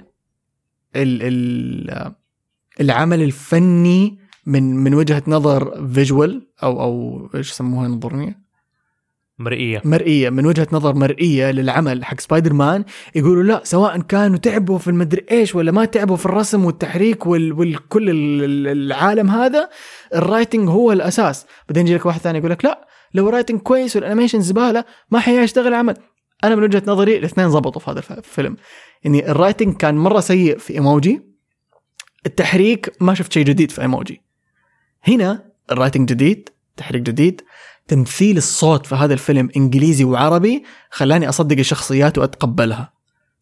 ال ال العمل الفني من من وجهة نظر visual أو أو إيش يسموها نظريه مرئية. مرئية. من وجهة نظر مرئية للعمل حق سبايدر مان يقولوا لا سواء كانوا تعبوا في المدري إيش ولا ما تعبوا في الرسم والتحريك وال والكل ال- ال- العالم هذا ال writing هو الأساس. بعدين يجي لك واحد ثاني يقول لك لا لو ال writing كويس وال animation زبالة ما حيشتغل العمل أنا من وجهة نظري الاثنين زبطوا في هذا الف- الفيلم يعني ال writing كان مرة سيء في ايموجي التحريك ما شفت شيء جديد في ايموجي هنا ال writing جديد تحريك جديد تمثيل الصوت في هذا الفيلم إنجليزي وعربي خلاني أصدق الشخصيات وأتقبلها.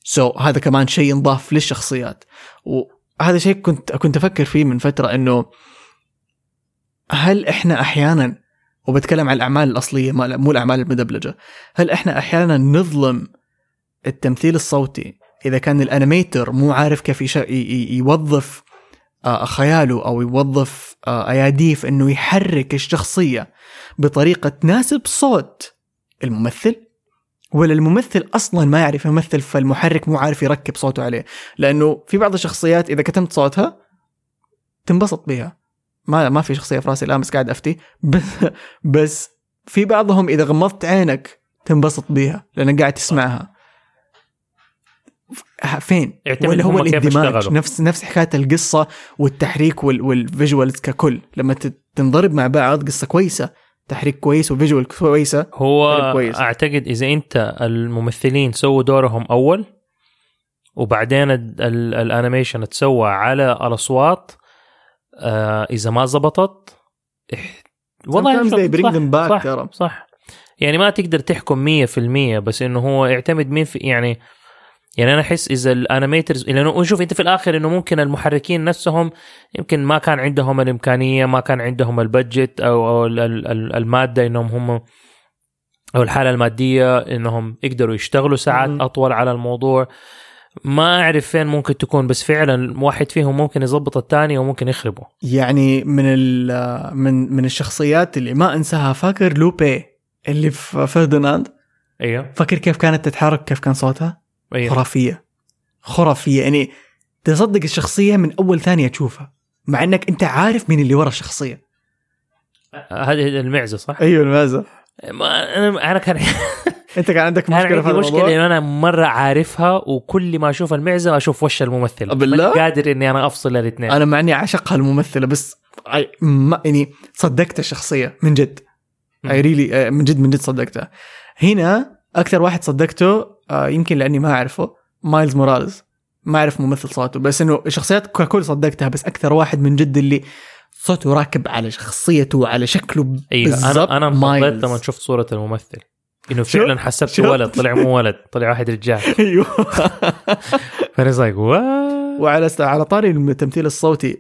so, هذا كمان شيء انضاف للشخصيات. وهذا شيء كنت كنت أفكر فيه من فترة إنه هل إحنا أحيانا وبتكلم عن الأعمال الأصلية مو الأعمال المدبلجة هل إحنا أحيانا نظلم التمثيل الصوتي إذا كان الأنيميتر مو عارف كيف يوظف خياله أو يوظف آه، اياديه في إنه يحرك الشخصية بطريقة تناسب صوت الممثل. ولا الممثل أصلا ما يعرف يمثل فالمحرك مو عارف يركب صوته عليه. لأنه في بعض الشخصيات إذا كتمت صوتها تنبسط بها. ما ما في شخصية في رأسي الآن قاعد أفتي. بس, بس في بعضهم إذا غمضت عينك تنبسط بيها لأنك قاعد تسمعها. فين؟ ولا هو الاندماج نفس نفس حكاية القصة والتحريك وال visuals ككل لما تنضرب مع بعض قصة كويسة تحريك كويس و visual كويسة هو كويس. أعتقد إذا أنت الممثلين سووا دورهم أول وبعدين ال animation تسوى على الأصوات آه إذا ما زبطت والله صح, صح, صح, صح يعني ما تقدر تحكم 100% بس إنه هو يعتمد مين في يعني يعني أنا أحس إذا الانيميترز لأنه شوف أنت في الآخر إنه ممكن المحركين نفسهم يمكن ما كان عندهم الإمكانية ما كان عندهم البادجت أو, أو المادة إنهم هم أو الحالة المادية إنهم يقدروا يشتغلوا ساعات أطول على الموضوع. ما أعرف فين ممكن تكون بس فعلا واحد فيهم ممكن يظبط الثاني وممكن يخربه. يعني من من من الشخصيات اللي ما أنساها فاكر لوبي اللي في فرديناند أيوه. فاكر كيف كانت تتحرك؟ كيف كان صوتها؟ أيوة. خرافية. خرافية. يعني تصدق الشخصية من أول ثانية تشوفها مع إنك أنت عارف مين اللي ورا الشخصية. هذه المعزة صح؟ أيوه المعزة. ما أنا أنا كان أنت كان عندك مشكلة في هذا مشكلة إنه أنا مرة عارفها وكل ما أشوف المعزة أشوف وش الممثله بالله؟ قادر إني أنا أفصل الإثنين. أنا مع إني اعشقها الممثله بس ما يعني صدقت الشخصية من جد. I really من جد من جد صدقتها. هنا أكثر واحد صدقته آه يمكن لأني ما أعرفه مايلز مورالز ما أعرف ممثل صوته بس إنه الشخصيات ككل صدقتها بس أكثر واحد من جد اللي صوته راكب على شخصيته وعلى شكله أيوه أنا أنا انبسطت لما شفت صورة الممثل. إنه فعلا حسبته ولد طلع مو ولد طلع واحد رجال. أيوه. فأنا like وعلى على طاري التمثيل الصوتي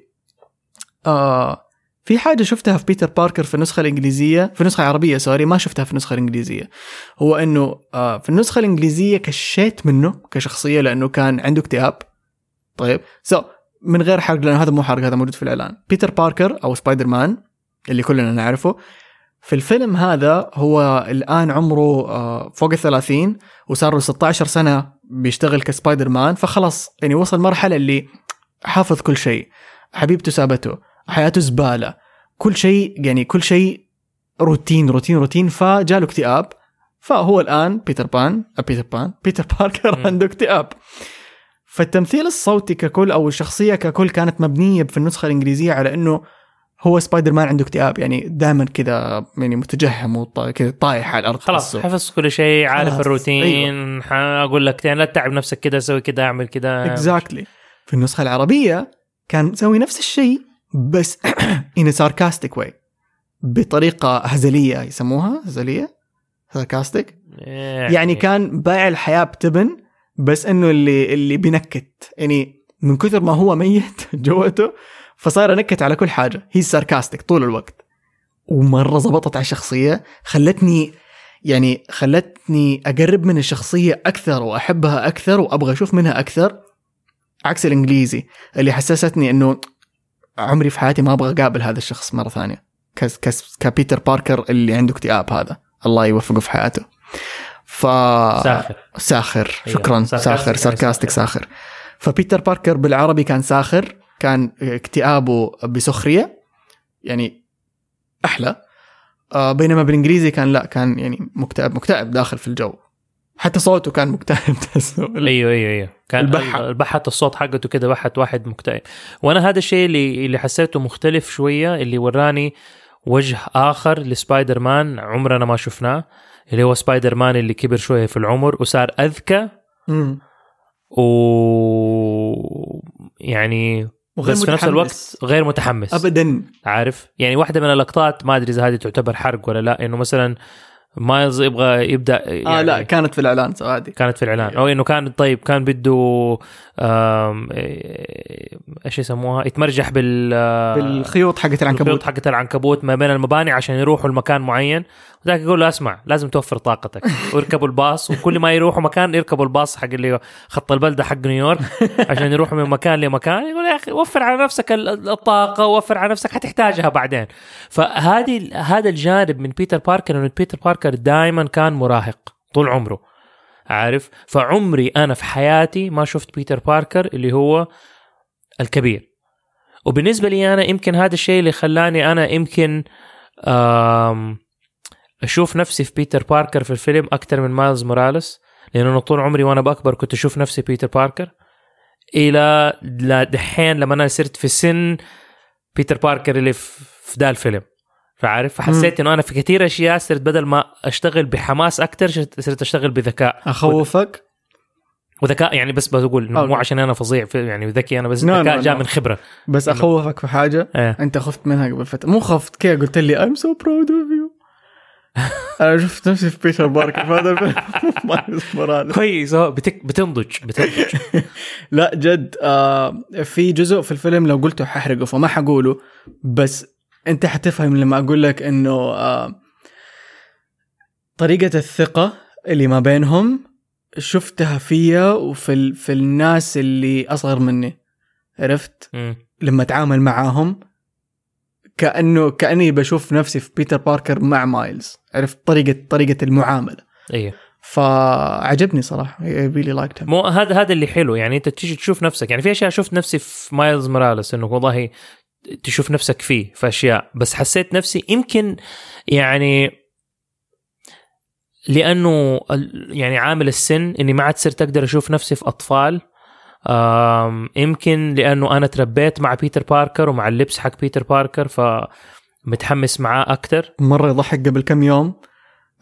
آه في حاجة شفتها في بيتر باركر في النسخة الإنجليزية في النسخة العربية sorry ما شفتها في النسخة الإنجليزية. هو إنه آه في النسخة الإنجليزية كشيت منه كشخصية لأنه كان عنده اكتئاب. طيب so, من غير حرق لأنه هذا مو حرق هذا موجود في الإعلان. بيتر باركر أو سبايدر مان اللي كلنا نعرفه في الفيلم هذا هو الآن عمره آه فوق الثلاثين وصار له 16 سنة بيشتغل كسبايدر مان فخلص يعني وصل مرحلة اللي حافظ كل شيء. حبيبته سابته. حياته زبالة. كل شيء يعني كل شيء روتين روتين روتين فجاله اكتئاب. فهو الآن بيتر بان آه، بيتر بان بيتر باركر عنده اكتئاب. فالتمثيل الصوتي ككل أو الشخصية ككل كانت مبنية في النسخة الإنجليزية على إنه هو سبايدر مان عنده اكتئاب. يعني دائما كذا يعني متجهم وكذا طايح على الأرض. خلاص حفظ كل شيء عارف الروتين. أيوه. أقول لك يعني لا تتعب نفسك كذا سوي كذا اعمل كذا exactly. في النسخة العربية كان مسوي نفس الشيء بس in a sarcastic way. بطريقة هزلية يسموها؟ هزلية؟ sarcastic يعني, كان بايع الحياة بتبن بس إنه اللي اللي بنكت. يعني من كثر ما هو ميت جوته فصار نكت على كل حاجة. هي ساركاستيك طول الوقت. ومرة زبطت على الشخصية خلتني يعني خلتني أقرب من الشخصية أكثر وأحبها أكثر وأبغى أشوف منها أكثر. عكس الإنجليزي اللي حسستني إنه عمري في حياتي ما أبغى أقابل هذا الشخص مرة ثانية. كس كس كبيتر باركر اللي عنده اكتئاب هذا. الله يوفقه في حياته. ف ساخر. ساخر. أيوة. شكرا. ساخر. ساركاستيك ساخر. فبيتر باركر بالعربي كان ساخر. كان اكتئابه بسخرية. يعني أحلى. آه بينما بالإنجليزي كان لا كان يعني مكتئب مكتئب داخل في الجو. حتى صوته كان مكتئب. أيوه أيوه أيوه. كان البحة. البحة الصوت حقته كده بحت واحد مكتئب. وأنا هذا الشيء اللي اللي حسيته مختلف شوية اللي وراني وجه آخر لسبايدر مان عمرنا ما شفناه اللي هو سبايدر مان اللي كبر شوية في العمر وصار أذكى. و يعني وغير بس في نفس. الوقت غير متحمس. ابدا. عارف؟ يعني واحدة من اللقطات ما أدري إذا هذه تعتبر حرق ولا لا إنه مثلا مايلز يبغى يبدأ يعني آه لا كانت في الإعلان عادي. كانت في الإعلان. أو إنه كان طيب كان بده إيه، إيش يسموها؟ يتمرجح بال بالخيوط حقت الخيوط العنكبوت حقت العنكبوت ما بين المباني عشان يروحوا لمكان معين. وذاك يقول له اسمع لازم توفر طاقتك. ويركبوا الباص وكل ما يروحوا مكان يركبوا الباص حق اللي خط البلدة حق نيويورك عشان يروحوا من مكان لمكان. يقول يا أخي وفر على نفسك ال- الطاقة ووفر على نفسك حتحتاجها بعدين. فهذه هذا الجانب من بيتر باركر إنه بيتر باركر دائما كان مراهق طول عمره. عارف؟ فعمري أنا في حياتي ما شفت بيتر باركر اللي هو الكبير. وبالنسبة لي أنا يمكن هذا الشيء اللي خلاني أنا يمكن um، أشوف نفسي في بيتر باركر في الفيلم أكثر من مايلز موراليس لأنه طول عمري وأنا بكبر كنت أشوف نفسي بيتر باركر. إلى دحين لما أنا صرت في سن بيتر باركر اللي في ده الفيلم. فعارف؟ فحسيت إنه أنا في كثير أشياء صرت بدل ما أشتغل بحماس أكثر صرت أشتغل بذكاء. أخوفك؟ وذكاء يعني بس بقول إنه مو. عشان أنا فظيع يعني ذكي أنا بس No, no, جاء. من خبرة. بس أخوفك في حاجة؟ إيه. أنت خفت منها قبل فترة. مو خفت كذا قلت لي I'm so proud of you. أنا شفت نفسي في بيتر باركر في هذا الفيلم كويس أهو، بتك... بتنضج بتنضج. لا جد آه في جزء في الفيلم لو قلته ححرقه فما حقوله بس أنت حتفهم لما أقول لك إنه آه طريقة الثقة اللي ما بينهم شفتها فيا وفي ال... في الناس اللي أصغر مني عرفت. لما أتعامل معاهم كأنه كأني بشوف نفسي في بيتر باركر مع مايلز. عرفت؟ طريقة طريقة المعاملة. أيوه فعجبني really liked him. مو هذا هذا اللي حلو. يعني أنت تيجي تشوف نفسك. يعني في أشياء شفت نفسي في مايلز موراليس إنه والله تشوف نفسك فيه في أشياء. بس حسيت نفسي يمكن يعني لأنه يعني عامل السن إني ما عاد صرت أقدر أشوف نفسي في أطفال. يمكن لأنه أنا تربيت مع بيتر باركر ومع اللبس حق بيتر باركر فمتحمس معاه أكثر مرة يضحك قبل كم يوم.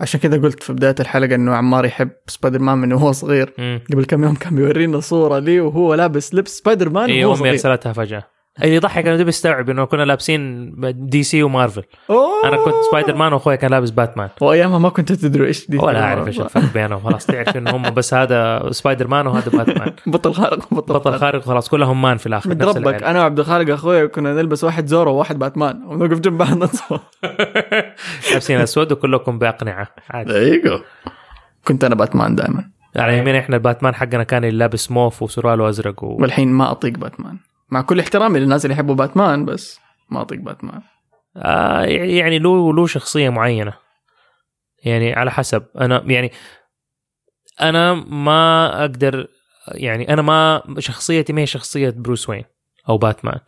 عشان كذا قلت في بداية الحلقة إنه عمار يحب سبايدر مان من وهو صغير. قبل كم يوم كان بيورينا صورة لي وهو لابس لبس سبايدر مان اي وهو أمي صغير. أرسلتها فجأة. اللي يضحك أنا دوب استوعب إنه كنا لابسين دي سي ومارفل أوه. أنا كنت سبايدر مان واخوي كان لابس باتمان وأيامها ما كنت تدري إيش دي ولا أعرف إيش الفرق بينهم. خلاص تعرف إنه هم بس هذا سبايدر مان وهذا باتمان بطل خارق بطل, بطل خارق. خلاص كلهم man في الآخر من ربك. أنا وعبد الخالق أخوي كنا نلبس واحد زورو وواحد باتمان ونوقف جنب بعض نتصور لابسين أسود وكلكم بأقنعة. عادي. أيوه كنت أنا باتمان دائما على يمين إحنا الباتمان حقنا كان اللي لابس موف وسراله ازرق و... والحين ما أطيق باتمان مع كل احترامي للناس اللي يحبوا باتمان بس ما أطيق باتمان. آه يعني له له شخصية معينة. يعني على حسب. أنا يعني أنا ما أقدر يعني أنا ما شخصيتي ما هي شخصية بروس وين أو باتمان.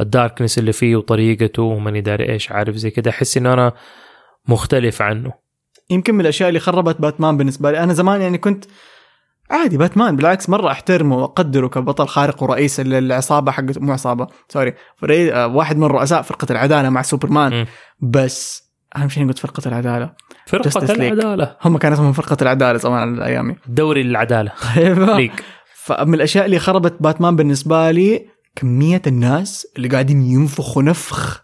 ال darkness اللي فيه وطريقته وماني داري إيش عارف زي كده. أحس إنه أنا مختلف عنه. يمكن من الأشياء اللي خربت باتمان بالنسبة لي. أنا زمان يعني كنت عادي باتمان. بالعكس مرة أحترمه وأقدره كبطل خارق ورئيس ال- العصابة حقت مو عصابة sorry. فري... آه، واحد من رؤساء فرقة العدالة مع سوبرمان. مم. بس أهم شيء قلت فرقة العدالة. فرقة. العدالة. هم كان اسمهم فرقة العدالة زمان على ايامي دوري العداله league فمن الأشياء اللي خربت باتمان بالنسبة لي كمية الناس اللي قاعدين ينفخوا نفخ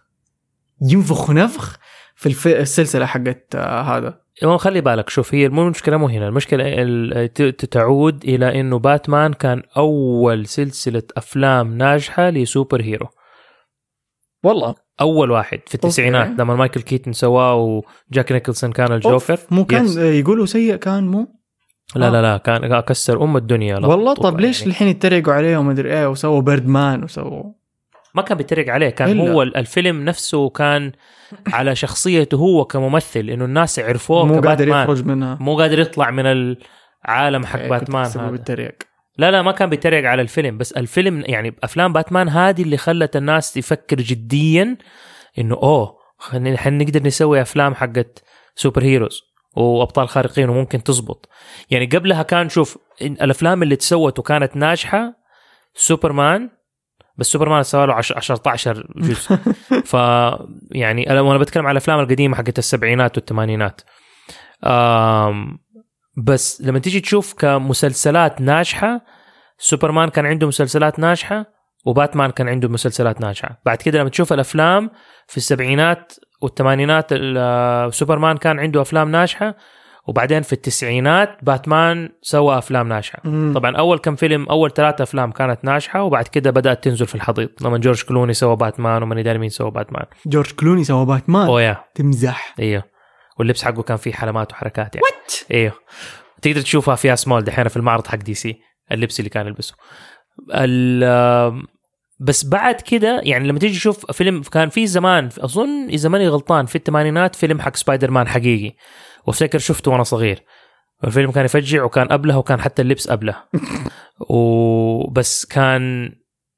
ينفخوا نفخ في. السلسلة حقت آه هذا. خلي بالك شوف هي مو المشكلة مو هنا. المشكلة تعود إلى إنه باتمان كان أول سلسلة أفلام ناجحة ل super hero. والله. أول واحد في التسعينات. لما مايكل كيتن سواه وجاك نيكلسون كان الجوكر. مو كان yes. آه، يقولوا سيء كان مو؟ لا لا لا كان كسر أم الدنيا والله طب ليش يعني. الحين يتريقوا عليه وما ادري إيه وسووا بيرد مان وسووا ما كان بيتريق عليه كان إلا. هو الفيلم نفسه كان على شخصيته هو كممثل إنه الناس عرفوه مو قادر. يخرج منها مو قادر يطلع من العالم حق إيه، باتمان هذا بالتريق لا لا ما كان بيتريق على الفيلم بس الفيلم يعني أفلام باتمان هذه اللي خلت الناس تفكر جديا إنه أوه خلينا الحين نقدر نسوي أفلام حقت super heroes وأبطال خارقين وممكن تزبط يعني قبلها كان شوف الأفلام اللي تسوت وكانت ناجحة سوبرمان بس سوبرمان سوى له 10 جزء. ف يعني أنا وأنا بتكلم على الأفلام القديمة حقت السبعينات والثمانينات. بس لما تيجي تشوف كمسلسلات ناجحة سوبرمان كان عنده مسلسلات ناجحة وباتمان كان عنده مسلسلات ناجحة. بعد كده لما تشوف الأفلام في السبعينات والثمانينات ال- سوبرمان كان عنده أفلام ناجحة وبعدين في التسعينات باتمان سوى أفلام ناجحة. طبعا أول كم فيلم أول ثلاثة أفلام كانت ناجحة وبعد كده بدأت تنزل في الحضيض لما جورج كلوني سوى باتمان وماني داري مين سوى باتمان. جورج كلوني سوى باتمان؟ oh yeah. تمزح. أيوه واللبس حقه كان فيه حلمات وحركات يعني. what أيوه تقدر تشوفها فيها سمول دحين في المعرض حق دي سي اللبس اللي كان يلبسه. ال- بس بعد كده يعني لما تيجي تشوف فيلم كان في زمان أظن اذا ماني غلطان في الثمانينات فيلم حق سبايدر مان حقيقي. وافتكر شفته وأنا صغير. الفيلم كان يفجع وكان قبله وكان حتى اللبس قبله وبس كان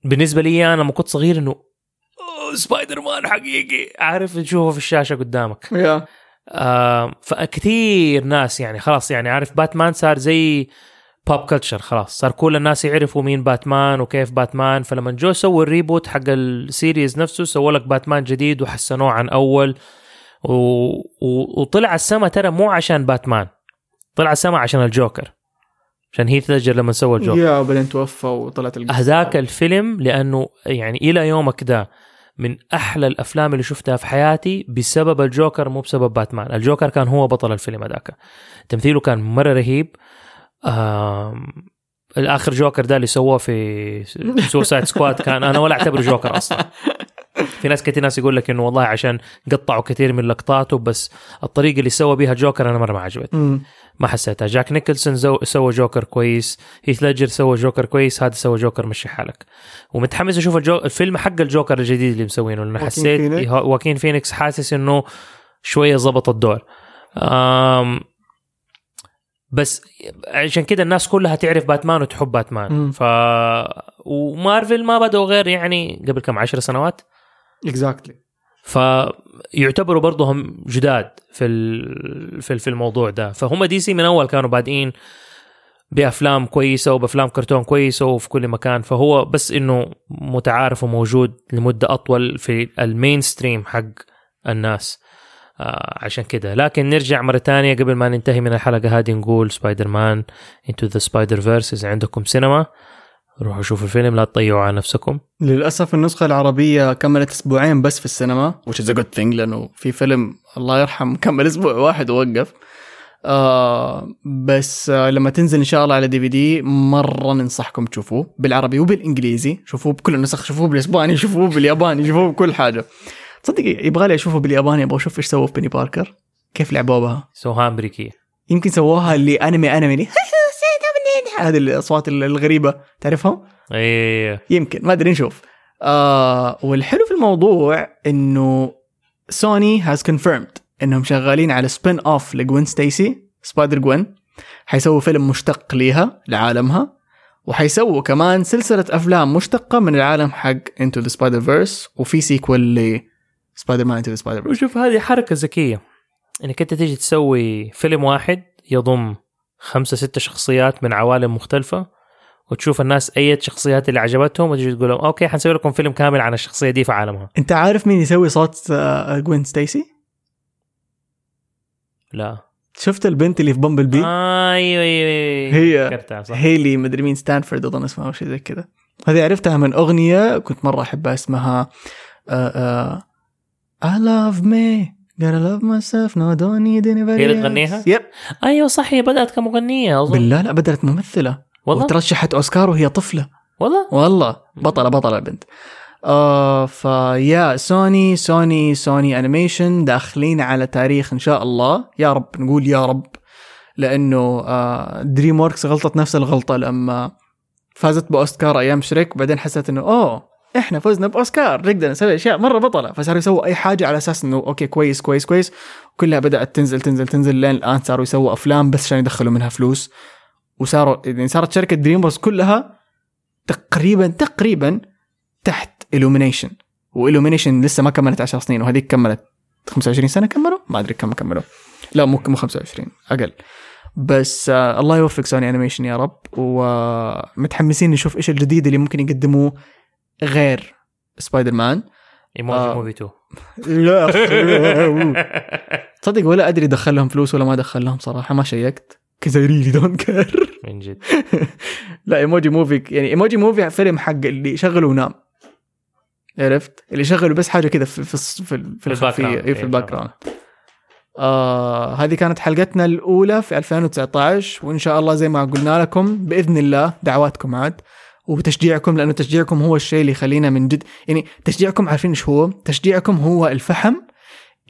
بالنسبة لي أنا لما كنت صغير إنه "أوه، سبايدر مان حقيقي. عارف تشوفه في الشاشة قدامك. آه فكثير ناس يعني خلاص يعني عارف باتمان صار زي pop culture خلاص. صار كل الناس يعرفوا مين باتمان وكيف باتمان. فلما جو سووا ال reboot حق ال series نفسه سووا لك باتمان جديد وحسنوه عن أول. و... و... وطلع السما ترى مو عشان باتمان. طلع السما عشان الجوكر. عشان هيث ليدجر لما سوى الجوكر. يا بعدين توفى وطلعت القصة. هذاك الفيلم لأنه يعني إلى يومك ده من أحلى الأفلام اللي شفتها في حياتي بسبب الجوكر مو بسبب باتمان. الجوكر كان هو بطل الفيلم هذاك. تمثيله كان مرة رهيب. آم... الآخر جوكر ده اللي سووه في Suicide Squad كان أنا ولا أعتبره جوكر أصلا. في ناس كثير ناس يقول لك إنه والله عشان قطعوا كثير من لقطاته بس الطريقة اللي سوى بيها جوكر أنا مرة ما عجبتني. مم. ما حسيتها. جاك نيكلسون زو سوى جوكر كويس. هيث ليدجر سوى جوكر كويس. هذا سوى جوكر مشي حالك. ومتحمس أشوف الجو... الفيلم حق الجوكر الجديد اللي مسوينه. لأنه حسيت واكين فينيكس حاسس إنه شوية ظبط الدور. أم... بس عشان كده الناس كلها تعرف باتمان وتحب باتمان. ف ومارفل ما بدأوا غير يعني قبل كم؟ عشر سنوات؟ exactly فيعتبروا برضه هم جداد في في في الموضوع ده. فهم دي سي من أول كانوا بادئين بأفلام كويسة وبأفلام كرتون كويسة وفي كل مكان. فهو بس إنه متعارف وموجود لمدة أطول في ال mainstream حق الناس آه عشان كده. لكن نرجع مرة تانية قبل ما ننتهي من الحلقة هذه نقول سبايدر مان Into the Spider-Verse اذا عندكم سينما. روحوا شوفوا الفيلم لا تضيعوا على نفسكم. للأسف النسخة العربية كملت أسبوعين بس في السينما which is a good thing لأنه في فيلم الله يرحم كمل أسبوع واحد ووقف. آه بس آه لما تنزل إن شاء الله على DVD مرة ننصحكم تشوفوه بالعربي وبالإنجليزي. شوفوه بكل النسخ شوفوه بالإسباني شوفوه بالياباني شوفوه بكل حاجة. تصدق يبغى لي أشوفه بالياباني أبغى أشوف إيش سووا في بيني باركر؟ كيف لعبوها بها؟ سوها أمريكية. يمكن سووها اللي انمي أنمي. اللي هذه الأصوات الغريبة تعرفها؟ إيه. يمكن ما أدري نشوف. آه والحلو في الموضوع إنه سوني has confirmed إنهم شغالين على spin-off ل جوين ستيسي سبايدر جوين حيسووا فيلم مشتق ليها لعالمها. وحيسووا كمان سلسلة أفلام مشتقة من العالم حق Into the Spider-Verse وفي sequel ل سبايدر مان Into the Spider-Verse وشوف هذه حركة ذكية. إنك أنت تيجي تسوي فيلم واحد يضم خمسة ستة شخصيات من عوالم مختلفة وتشوف الناس أي شخصيات اللي عجبتهم وتجي تقول لهم okay حنسوي لكم فيلم كامل عن الشخصية دي في عالمها. أنت عارف مين يسوي صوت آه، جوين ستيسي؟ لا. شفت البنت اللي في بامبل بي؟ آه أيوه أيوه أيوه هي صح. هيلي مدري مين ستانفورد أظن اسمها أو شيء زي كذا. هذه عرفتها من أغنية كنت مرة أحبها اسمها آه آه I love me. Gotta love myself no don't need anybody هي اللي. تغنيها؟ yep أيوه صح هي بدأت كمغنية أظن. بالله لا بدأت ممثلة. والله؟ وترشحت أوسكار وهي طفلة. والله؟ والله. بطلة بطلة البنت. آه فيا سوني سوني سوني انيميشن داخلين على تاريخ إن شاء الله. يا رب نقول يا رب. لأنه آه دريم وركس غلطت نفس الغلطة لما فازت بأوسكار أيام شريك بعدين حسيت إنه أوه إحنا فزنا بأوسكار نقدر نسوي أشياء مرة بطلة. فصاروا يسووا أي حاجة على أساس إنه okay كويس كويس كويس. كلها بدأت تنزل تنزل تنزل. لين الآن صاروا يسووا أفلام بس عشان يدخلوا منها فلوس. وصاروا يعني صارت شركة دريم وركس كلها تقريبا تقريبا تحت illumination. و Illumination لسه ما كملت 10 سنين وهذيك كملت 25 سنة. كملوا؟ ما أدري كم كملوا. لا مو مو 25 أقل. بس آه الله يوفق سوني انيميشن يا رب. ومتحمسين نشوف إيش الجديد اللي ممكن يقدموه. غير سبايدر مان. ايموجي آه. Movie 2 لا تصدق ولا أدري دخل لهم فلوس ولا ما دخل لهم صراحة ما شيكت. كذا really don't care من جد. لا Emoji Movie يعني Emoji Movie فيلم حق اللي يشغله ونام عرفت؟ اللي يشغله بس حاجة كذا في في في, ال- في ال back الخلفية. ground. إيه، في إيه، ال background آه هذه كانت حلقتنا الأولى في 2019 وإن شاء الله زي ما قلنا لكم بإذن الله دعواتكم عاد. وتشجيعكم لأنه تشجيعكم هو الشيء اللي يخلينا من جد يعني تشجيعكم عارفين إيش هو؟ تشجيعكم هو الفحم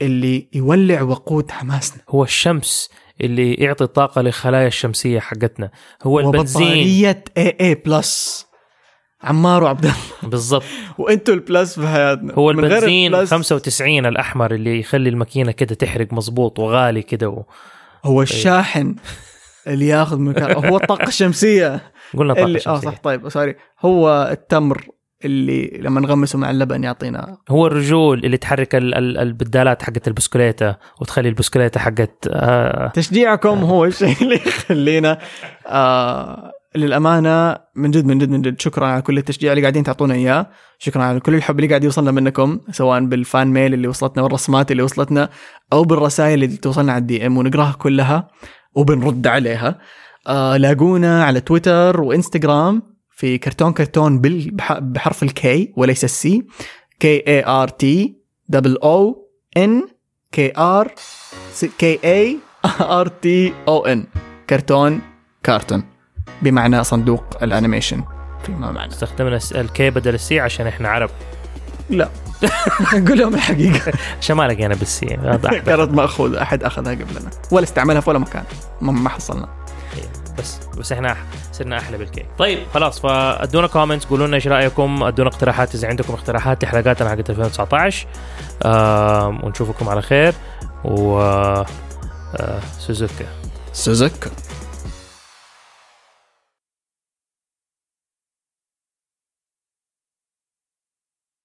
اللي يولع وقود حماسنا. هو الشمس اللي يعطي طاقة للخلايا الشمسية حقتنا. هو البنزين. وبطارية AA plus عمار وعبد الله. بالضبط. وأنتوا ال plus في حياتنا. هو البنزين ال plus 95 الأحمر اللي يخلي الماكينة كده تحرق مظبوط وغالي كده و... هو الشاحن. اللي ياخذ مكان هو الطاقة الشمسية قلنا طاقة اللي آه شمسية. صح طيب سوري هو التمر اللي لما نغمسه مع اللبن يعطينا هو الرجول اللي تحرك ال- ال- البدالات حقت البسكليتة وتخلي البسكليتة حقت آه تشجيعكم هو الشيء اللي يخلينا آه للأمانة من جد من جد من جد شكرا على كل التشجيع اللي قاعدين تعطونا إياه. شكرا على كل الحب اللي قاعد يوصلنا منكم سواء بالفان ميل اللي وصلتنا والرسمات اللي وصلتنا أو بالرسائل اللي توصلنا على ال DM ونقراها كلها. وبنرد عليها. آه لاقونا على تويتر وإنستغرام في كرتون كرتون بحرف ال K وليس ال C K A R T double O N K R K A R T O N كرتون كارتون بمعنى صندوق ال animation. فيما معنى. استخدمنا ال K بدل ال C عشان إحنا عرب. لا. قول لهم الحقيقة. عشان ما لقينا بال C. كانت مأخوذة أحد أخذها قبلنا ولا استعملها في ولا مكان. ما, ما حصلنا. بس بس إحنا صرنا أحلى بال K طيب خلاص فأدونا comments قولوا لنا إيش رأيكم. أدونا اقتراحات إذا عندكم اقتراحات لحلقاتنا حقت 2019 آم، ونشوفكم على خير. و آه، سوزوكا. سوزوكا.